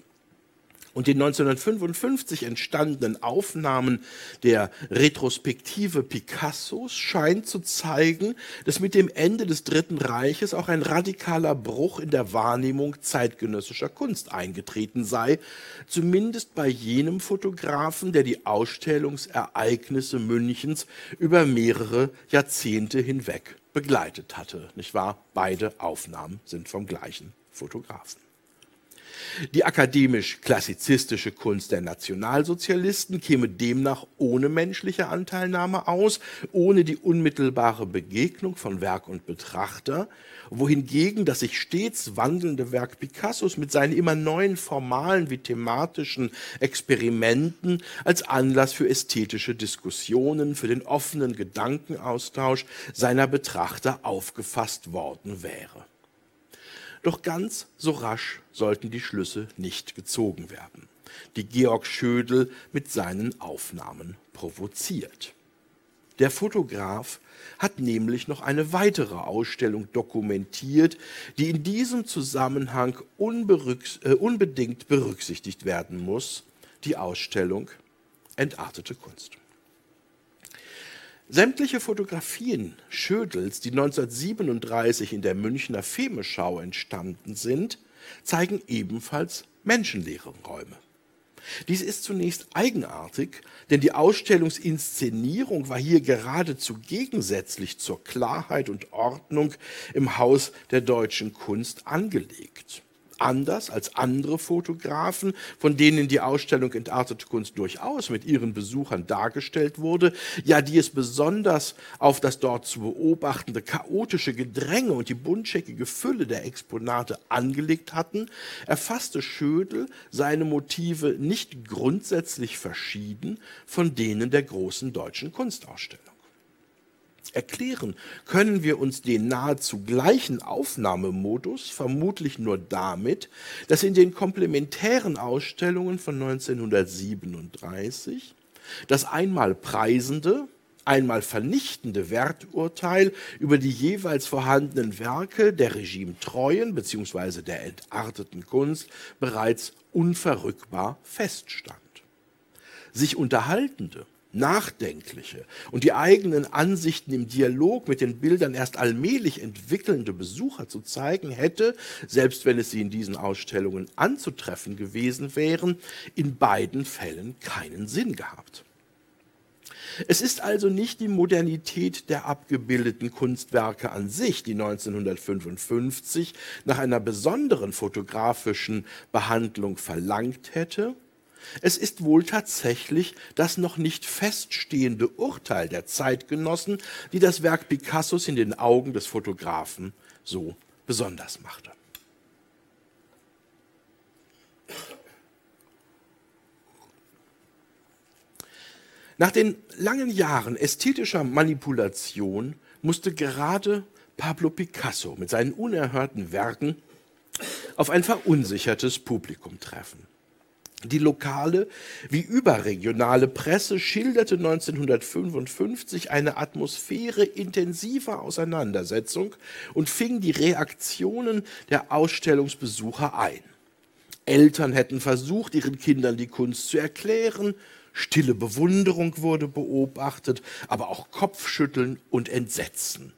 und den 1955 entstandenen Aufnahmen der Retrospektive Picassos scheint zu zeigen, dass mit dem Ende des Dritten Reiches auch ein radikaler Bruch in der Wahrnehmung zeitgenössischer Kunst eingetreten sei, zumindest bei jenem Fotografen, der die Ausstellungsereignisse Münchens über mehrere Jahrzehnte hinweg begleitet hatte. Nicht wahr? Beide Aufnahmen sind vom gleichen Fotografen. Die akademisch-klassizistische Kunst der Nationalsozialisten käme demnach ohne menschliche Anteilnahme aus, ohne die unmittelbare Begegnung von Werk und Betrachter, wohingegen das sich stets wandelnde Werk Picassos mit seinen immer neuen formalen wie thematischen Experimenten als Anlass für ästhetische Diskussionen, für den offenen Gedankenaustausch seiner Betrachter aufgefasst worden wäre. Doch ganz so rasch sollten die Schlüsse nicht gezogen werden, die Georg Schödel mit seinen Aufnahmen provoziert. Der Fotograf hat nämlich noch eine weitere Ausstellung dokumentiert, die in diesem Zusammenhang äh, unbedingt berücksichtigt werden muss, die Ausstellung Entartete Kunst. Sämtliche Fotografien Schödels, die 1937 in der Münchner Femeschau entstanden sind, zeigen ebenfalls menschenleere Räume. Dies ist zunächst eigenartig, denn die Ausstellungsinszenierung war hier geradezu gegensätzlich zur Klarheit und Ordnung im Haus der deutschen Kunst angelegt anders als andere Fotografen, von denen die Ausstellung Entartete Kunst durchaus mit ihren Besuchern dargestellt wurde, ja, die es besonders auf das dort zu beobachtende chaotische Gedränge und die buntscheckige Fülle der Exponate angelegt hatten, erfasste Schödel seine Motive nicht grundsätzlich verschieden von denen der großen deutschen Kunstausstellung. Erklären können wir uns den nahezu gleichen Aufnahmemodus vermutlich nur damit, dass in den komplementären Ausstellungen von 1937 das einmal preisende, einmal vernichtende Werturteil über die jeweils vorhandenen Werke der regimetreuen bzw. der entarteten Kunst bereits unverrückbar feststand. Sich unterhaltende nachdenkliche und die eigenen Ansichten im Dialog mit den Bildern erst allmählich entwickelnde Besucher zu zeigen, hätte, selbst wenn es sie in diesen Ausstellungen anzutreffen gewesen wären, in beiden Fällen keinen Sinn gehabt. Es ist also nicht die Modernität der abgebildeten Kunstwerke an sich, die 1955 nach einer besonderen fotografischen Behandlung verlangt hätte, es ist wohl tatsächlich das noch nicht feststehende Urteil der Zeitgenossen, die das Werk Picassos in den Augen des Fotografen so besonders machte. Nach den langen Jahren ästhetischer Manipulation musste gerade Pablo Picasso mit seinen unerhörten Werken auf ein verunsichertes Publikum treffen. Die lokale wie überregionale Presse schilderte 1955 eine Atmosphäre intensiver Auseinandersetzung und fing die Reaktionen der Ausstellungsbesucher ein. Eltern hätten versucht, ihren Kindern die Kunst zu erklären, stille Bewunderung wurde beobachtet, aber auch Kopfschütteln und Entsetzen.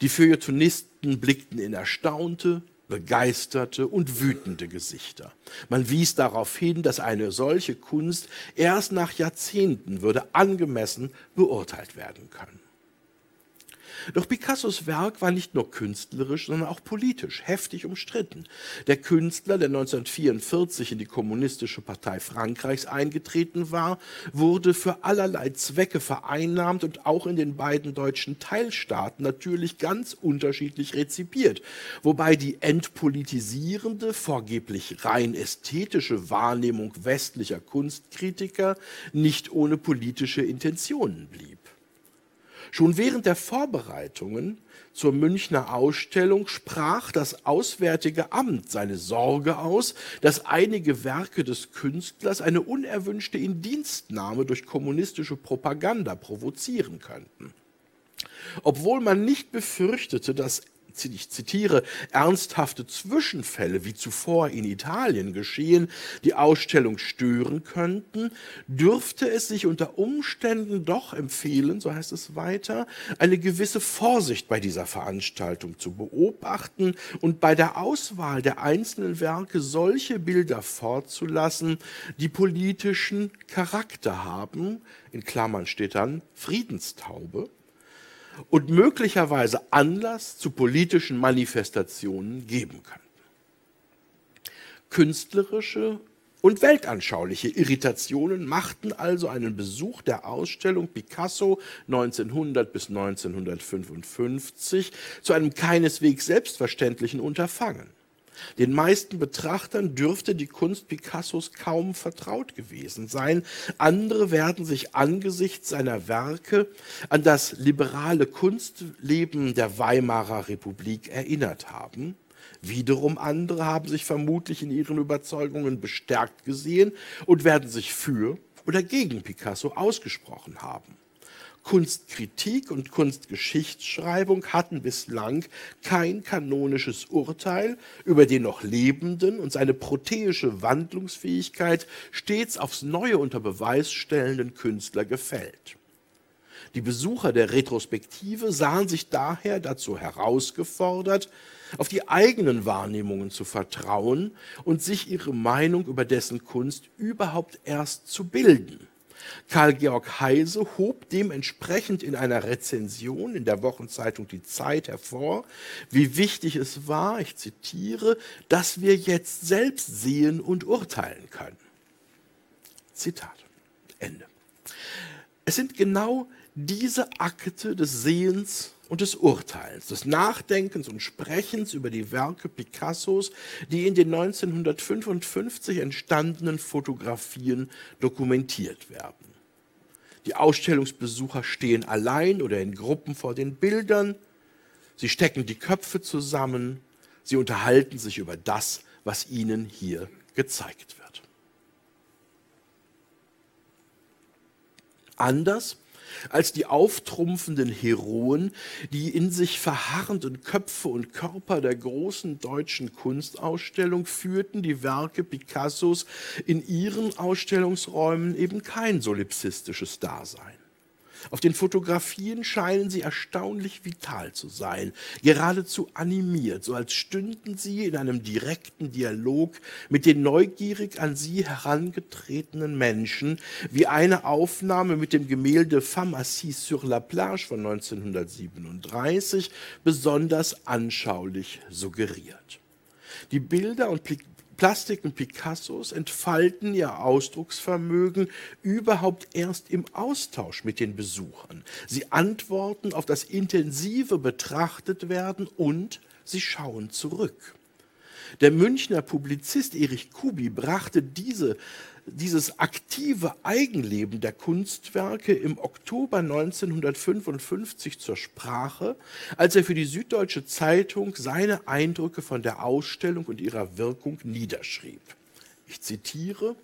Die Feuilletonisten blickten in erstaunte, begeisterte und wütende Gesichter. Man wies darauf hin, dass eine solche Kunst erst nach Jahrzehnten würde angemessen beurteilt werden können. Doch Picassos Werk war nicht nur künstlerisch, sondern auch politisch heftig umstritten. Der Künstler, der 1944 in die Kommunistische Partei Frankreichs eingetreten war, wurde für allerlei Zwecke vereinnahmt und auch in den beiden deutschen Teilstaaten natürlich ganz unterschiedlich rezipiert, wobei die entpolitisierende, vorgeblich rein ästhetische Wahrnehmung westlicher Kunstkritiker nicht ohne politische Intentionen blieb. Schon während der Vorbereitungen zur Münchner Ausstellung sprach das Auswärtige Amt seine Sorge aus, dass einige Werke des Künstlers eine unerwünschte Indienstnahme durch kommunistische Propaganda provozieren könnten. Obwohl man nicht befürchtete, dass ich zitiere, ernsthafte Zwischenfälle wie zuvor in Italien geschehen, die Ausstellung stören könnten, dürfte es sich unter Umständen doch empfehlen, so heißt es weiter, eine gewisse Vorsicht bei dieser Veranstaltung zu beobachten und bei der Auswahl der einzelnen Werke solche Bilder vorzulassen, die politischen Charakter haben, in Klammern steht dann Friedenstaube, und möglicherweise Anlass zu politischen Manifestationen geben könnten. Künstlerische und weltanschauliche Irritationen machten also einen Besuch der Ausstellung Picasso 1900 bis 1955 zu einem keineswegs selbstverständlichen Unterfangen. Den meisten Betrachtern dürfte die Kunst Picassos kaum vertraut gewesen sein. Andere werden sich angesichts seiner Werke an das liberale Kunstleben der Weimarer Republik erinnert haben. Wiederum andere haben sich vermutlich in ihren Überzeugungen bestärkt gesehen und werden sich für oder gegen Picasso ausgesprochen haben. Kunstkritik und Kunstgeschichtsschreibung hatten bislang kein kanonisches Urteil über den noch Lebenden und seine proteische Wandlungsfähigkeit stets aufs Neue unter Beweis stellenden Künstler gefällt. Die Besucher der Retrospektive sahen sich daher dazu herausgefordert, auf die eigenen Wahrnehmungen zu vertrauen und sich ihre Meinung über dessen Kunst überhaupt erst zu bilden. Karl Georg Heise hob dementsprechend in einer Rezension in der Wochenzeitung Die Zeit hervor, wie wichtig es war, ich zitiere, dass wir jetzt selbst sehen und urteilen können. Zitat. Ende. Es sind genau diese Akte des Sehens und des Urteils, des Nachdenkens und Sprechens über die Werke Picassos, die in den 1955 entstandenen Fotografien dokumentiert werden. Die Ausstellungsbesucher stehen allein oder in Gruppen vor den Bildern, sie stecken die Köpfe zusammen, sie unterhalten sich über das, was ihnen hier gezeigt wird. Anders als die auftrumpfenden Heroen, die in sich verharrenden Köpfe und Körper der großen deutschen Kunstausstellung führten die Werke Picassos in ihren Ausstellungsräumen eben kein solipsistisches Dasein. Auf den Fotografien scheinen sie erstaunlich vital zu sein, geradezu animiert, so als stünden sie in einem direkten Dialog mit den neugierig an sie herangetretenen Menschen, wie eine Aufnahme mit dem Gemälde Femme assise sur la plage von 1937 besonders anschaulich suggeriert. Die Bilder und Plastiken Picassos entfalten ihr Ausdrucksvermögen überhaupt erst im Austausch mit den Besuchern. Sie antworten auf das intensive Betrachtetwerden und sie schauen zurück. Der Münchner Publizist Erich Kubi brachte diese dieses aktive Eigenleben der Kunstwerke im Oktober 1955 zur Sprache, als er für die Süddeutsche Zeitung seine Eindrücke von der Ausstellung und ihrer Wirkung niederschrieb. Ich zitiere,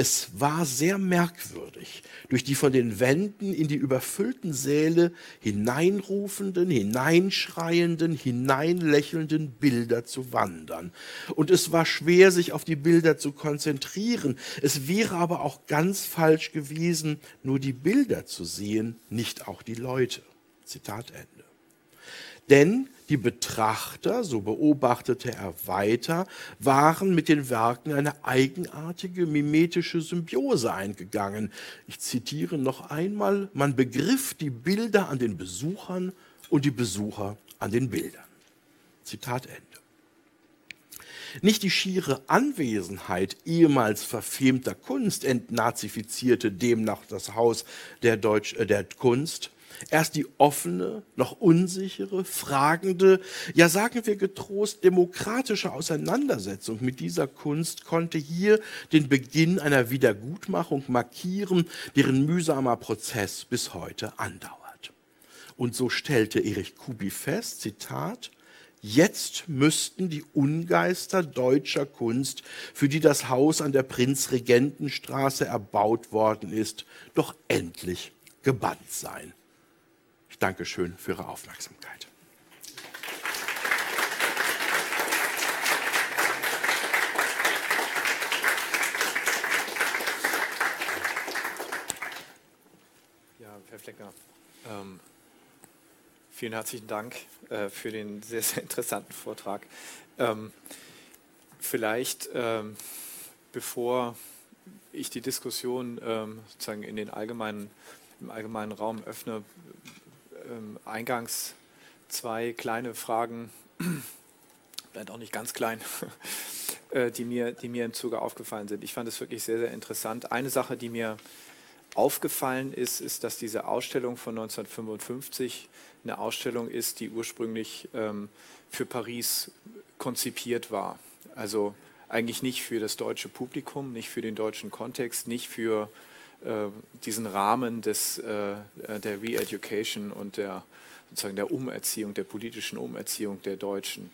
Es war sehr merkwürdig, durch die von den Wänden in die überfüllten Säle hineinrufenden, hineinschreienden, hineinlächelnden Bilder zu wandern. Und es war schwer, sich auf die Bilder zu konzentrieren. Es wäre aber auch ganz falsch gewesen, nur die Bilder zu sehen, nicht auch die Leute. Zitat Ende. Denn die Betrachter, so beobachtete er weiter, waren mit den Werken eine eigenartige mimetische Symbiose eingegangen. Ich zitiere noch einmal, man begriff die Bilder an den Besuchern und die Besucher an den Bildern. Zitat Ende. Nicht die schiere Anwesenheit ehemals verfemter Kunst entnazifizierte demnach das Haus der, Deutsch, äh, der Kunst, Erst die offene, noch unsichere, fragende, ja sagen wir getrost demokratische Auseinandersetzung mit dieser Kunst konnte hier den Beginn einer Wiedergutmachung markieren, deren mühsamer Prozess bis heute andauert. Und so stellte Erich Kubi fest, Zitat, Jetzt müssten die Ungeister deutscher Kunst, für die das Haus an der Prinzregentenstraße erbaut worden ist, doch endlich gebannt sein. Dankeschön für Ihre Aufmerksamkeit. Ja, Herr Fleckner, ähm, vielen herzlichen Dank äh, für den sehr, sehr interessanten Vortrag. Ähm, vielleicht, ähm, bevor ich die Diskussion ähm, sozusagen in den allgemeinen, im allgemeinen Raum öffne, eingangs zwei kleine Fragen, vielleicht auch nicht ganz klein, äh, die, mir, die mir im Zuge aufgefallen sind. Ich fand es wirklich sehr, sehr interessant. Eine Sache, die mir aufgefallen ist, ist, dass diese Ausstellung von 1955 eine Ausstellung ist, die ursprünglich ähm, für Paris konzipiert war. Also eigentlich nicht für das deutsche Publikum, nicht für den deutschen Kontext, nicht für diesen Rahmen des, äh, der Re-Education und der, sozusagen der Umerziehung, der politischen Umerziehung der Deutschen.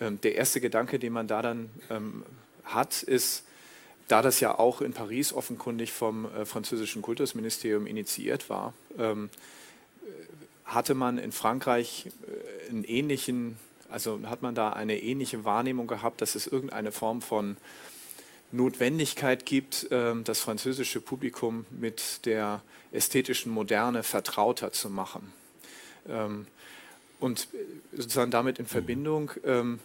Ähm, der erste Gedanke, den man da dann ähm, hat, ist, da das ja auch in Paris offenkundig vom äh, französischen Kultusministerium initiiert war, ähm, hatte man in Frankreich einen ähnlichen, also hat man da eine ähnliche Wahrnehmung gehabt, dass es irgendeine Form von Notwendigkeit gibt, ähm, das französische Publikum mit der ästhetischen Moderne vertrauter zu machen. Ähm, und sozusagen damit in Verbindung ähm,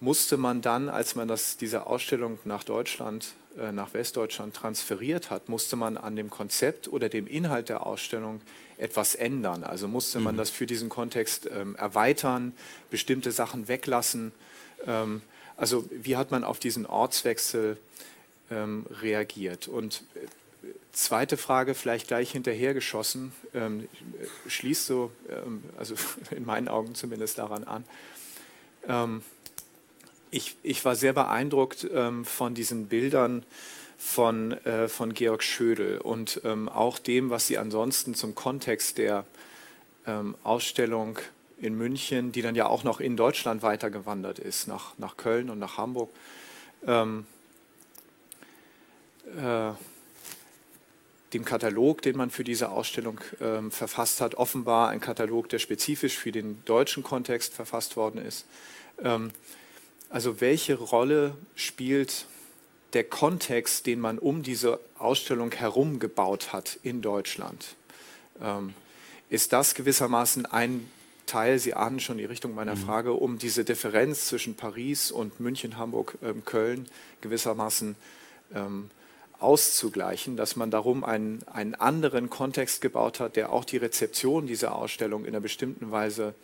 musste man dann, als man das, diese Ausstellung nach Deutschland, äh, nach Westdeutschland transferiert hat, musste man an dem Konzept oder dem Inhalt der Ausstellung etwas ändern. Also musste man mhm. das für diesen Kontext erweitern, bestimmte Sachen weglassen. Also wie hat man auf diesen Ortswechsel ähm, reagiert. Und äh, zweite Frage, vielleicht gleich hinterhergeschossen, ähm, schließt so, ähm, also in meinen Augen zumindest daran an. Ähm, ich, ich, war sehr beeindruckt ähm, von diesen Bildern von, äh, von Georg Schödel und ähm, auch dem, was Sie ansonsten zum Kontext der Ausstellung in München, die dann ja auch noch in Deutschland weitergewandert ist, nach, nach Köln und nach Hamburg, ähm, äh, dem Katalog, den man für diese Ausstellung äh, verfasst hat, offenbar ein Katalog, der spezifisch für den deutschen Kontext verfasst worden ist. Ähm, also welche Rolle spielt der Kontext, den man um diese Ausstellung herum gebaut hat in Deutschland? Ähm, ist das gewissermaßen ein Teil, Sie ahnen schon die Richtung meiner mhm. Frage, um diese Differenz zwischen Paris und München, Hamburg, ähm, Köln gewissermaßen ähm, auszugleichen, dass man darum einen, einen anderen Kontext gebaut hat, der auch die Rezeption dieser Ausstellung in einer bestimmten Weise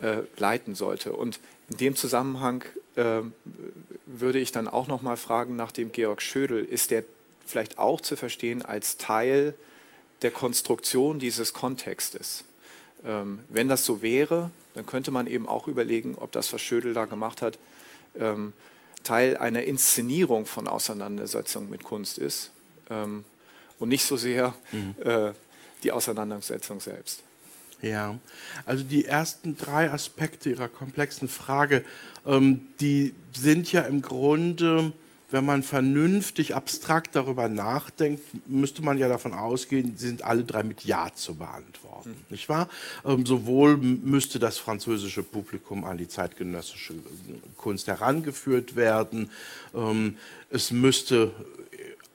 äh, leiten sollte. Und in dem Zusammenhang äh, würde ich dann auch noch mal fragen nach dem Georg Schödel, ist der vielleicht auch zu verstehen als Teil der Konstruktion dieses Kontextes? Ähm, wenn das so wäre, dann könnte man eben auch überlegen, ob das, was Schödel da gemacht hat, ähm, Teil einer Inszenierung von Auseinandersetzung mit Kunst ist ähm, und nicht so sehr mhm. äh, die Auseinandersetzung selbst. Ja, also die ersten drei Aspekte Ihrer komplexen Frage, die sind ja im Grunde wenn man vernünftig, abstrakt darüber nachdenkt, müsste man ja davon ausgehen, sie sind alle drei mit Ja zu beantworten, mhm. nicht wahr? Ähm, sowohl müsste das französische Publikum an die zeitgenössische Kunst herangeführt werden, ähm, es müsste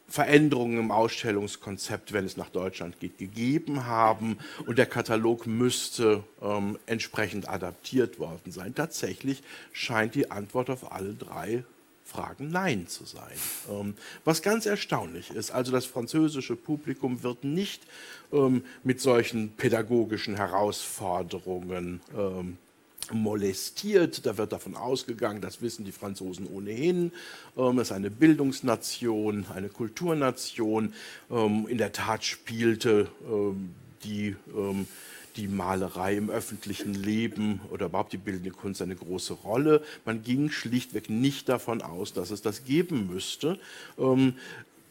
Veränderungen im Ausstellungskonzept, wenn es nach Deutschland geht, gegeben haben und der Katalog müsste ähm, entsprechend adaptiert worden sein. Tatsächlich scheint die Antwort auf alle drei Fragen Nein zu sein. Ähm, was ganz erstaunlich ist, also das französische Publikum wird nicht ähm, mit solchen pädagogischen Herausforderungen ähm, molestiert. Da wird davon ausgegangen, das wissen die Franzosen ohnehin. Ähm, es ist eine Bildungsnation, eine Kulturnation. Ähm, in der Tat spielte ähm, die ähm, die Malerei im öffentlichen Leben oder überhaupt die bildende Kunst eine große Rolle. Man ging schlichtweg nicht davon aus, dass es das geben müsste. Ähm,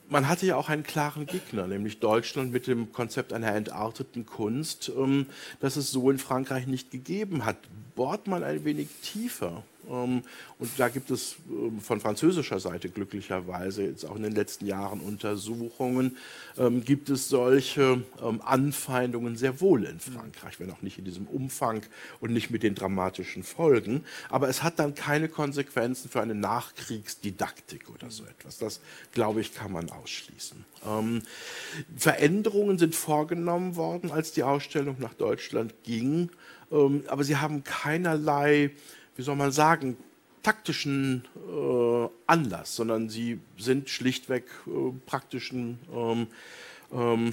man hatte ja auch einen klaren Gegner, nämlich Deutschland mit dem Konzept einer entarteten Kunst, ähm, das es so in Frankreich nicht gegeben hat. Bohrt man ein wenig tiefer und da gibt es ähm, von französischer Seite glücklicherweise jetzt auch in den letzten Jahren Untersuchungen, ähm, gibt es solche Anfeindungen sehr wohl in Frankreich, wenn auch nicht in diesem Umfang und nicht mit den dramatischen Folgen. Aber es hat dann keine Konsequenzen für eine Nachkriegsdidaktik oder so etwas. Das, glaube ich, kann man ausschließen. Veränderungen sind vorgenommen worden, als die Ausstellung nach Deutschland ging, aber sie haben keinerlei wie soll man sagen, taktischen äh, Anlass, sondern sie sind schlichtweg äh, praktischen, ähm, ähm,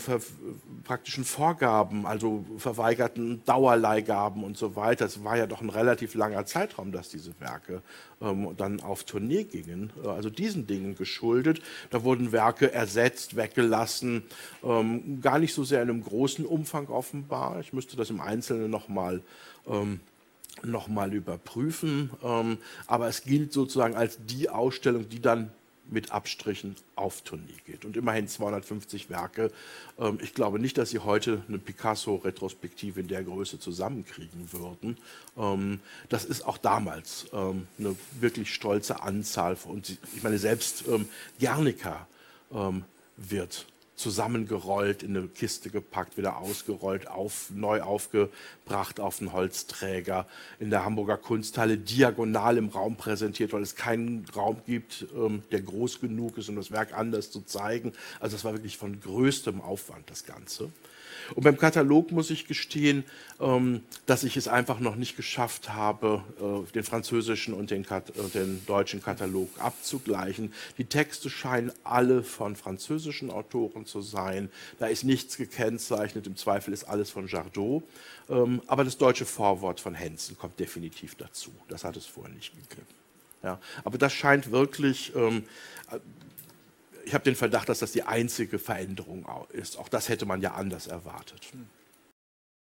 praktischen Vorgaben, also verweigerten Dauerleihgaben und so weiter. Es war ja doch ein relativ langer Zeitraum, dass diese Werke ähm, dann auf Tournee gingen, äh, also diesen Dingen geschuldet. Da wurden Werke ersetzt, weggelassen, ähm, gar nicht so sehr in einem großen Umfang offenbar. Ich müsste das im Einzelnen nochmal ähm, nochmal überprüfen. Ähm, aber es gilt sozusagen als die Ausstellung, die dann mit Abstrichen auf Tournee geht. Und immerhin 250 Werke. Ähm, ich glaube nicht, dass Sie heute eine Picasso-Retrospektive in der Größe zusammenkriegen würden. Ähm, das ist auch damals ähm, eine wirklich stolze Anzahl. Und ich meine, selbst ähm, Guernica ähm, wird zusammengerollt, in eine Kiste gepackt, wieder ausgerollt, auf, neu aufgebracht auf einen Holzträger, in der Hamburger Kunsthalle diagonal im Raum präsentiert, weil es keinen Raum gibt, ähm, der groß genug ist, um das Werk anders zu zeigen. Also das war wirklich von größtem Aufwand, das Ganze. Und beim Katalog muss ich gestehen, ähm, dass ich es einfach noch nicht geschafft habe, äh, den französischen und den, den deutschen Katalog abzugleichen. Die Texte scheinen alle von französischen Autoren zu sein. Da ist nichts gekennzeichnet, im Zweifel ist alles von Jardot. Ähm, aber das deutsche Vorwort von Hensen kommt definitiv dazu. Das hat es vorher nicht gegeben. Ja, aber das scheint wirklich ähm, ich habe den Verdacht, dass das die einzige Veränderung ist. Auch das hätte man ja anders erwartet.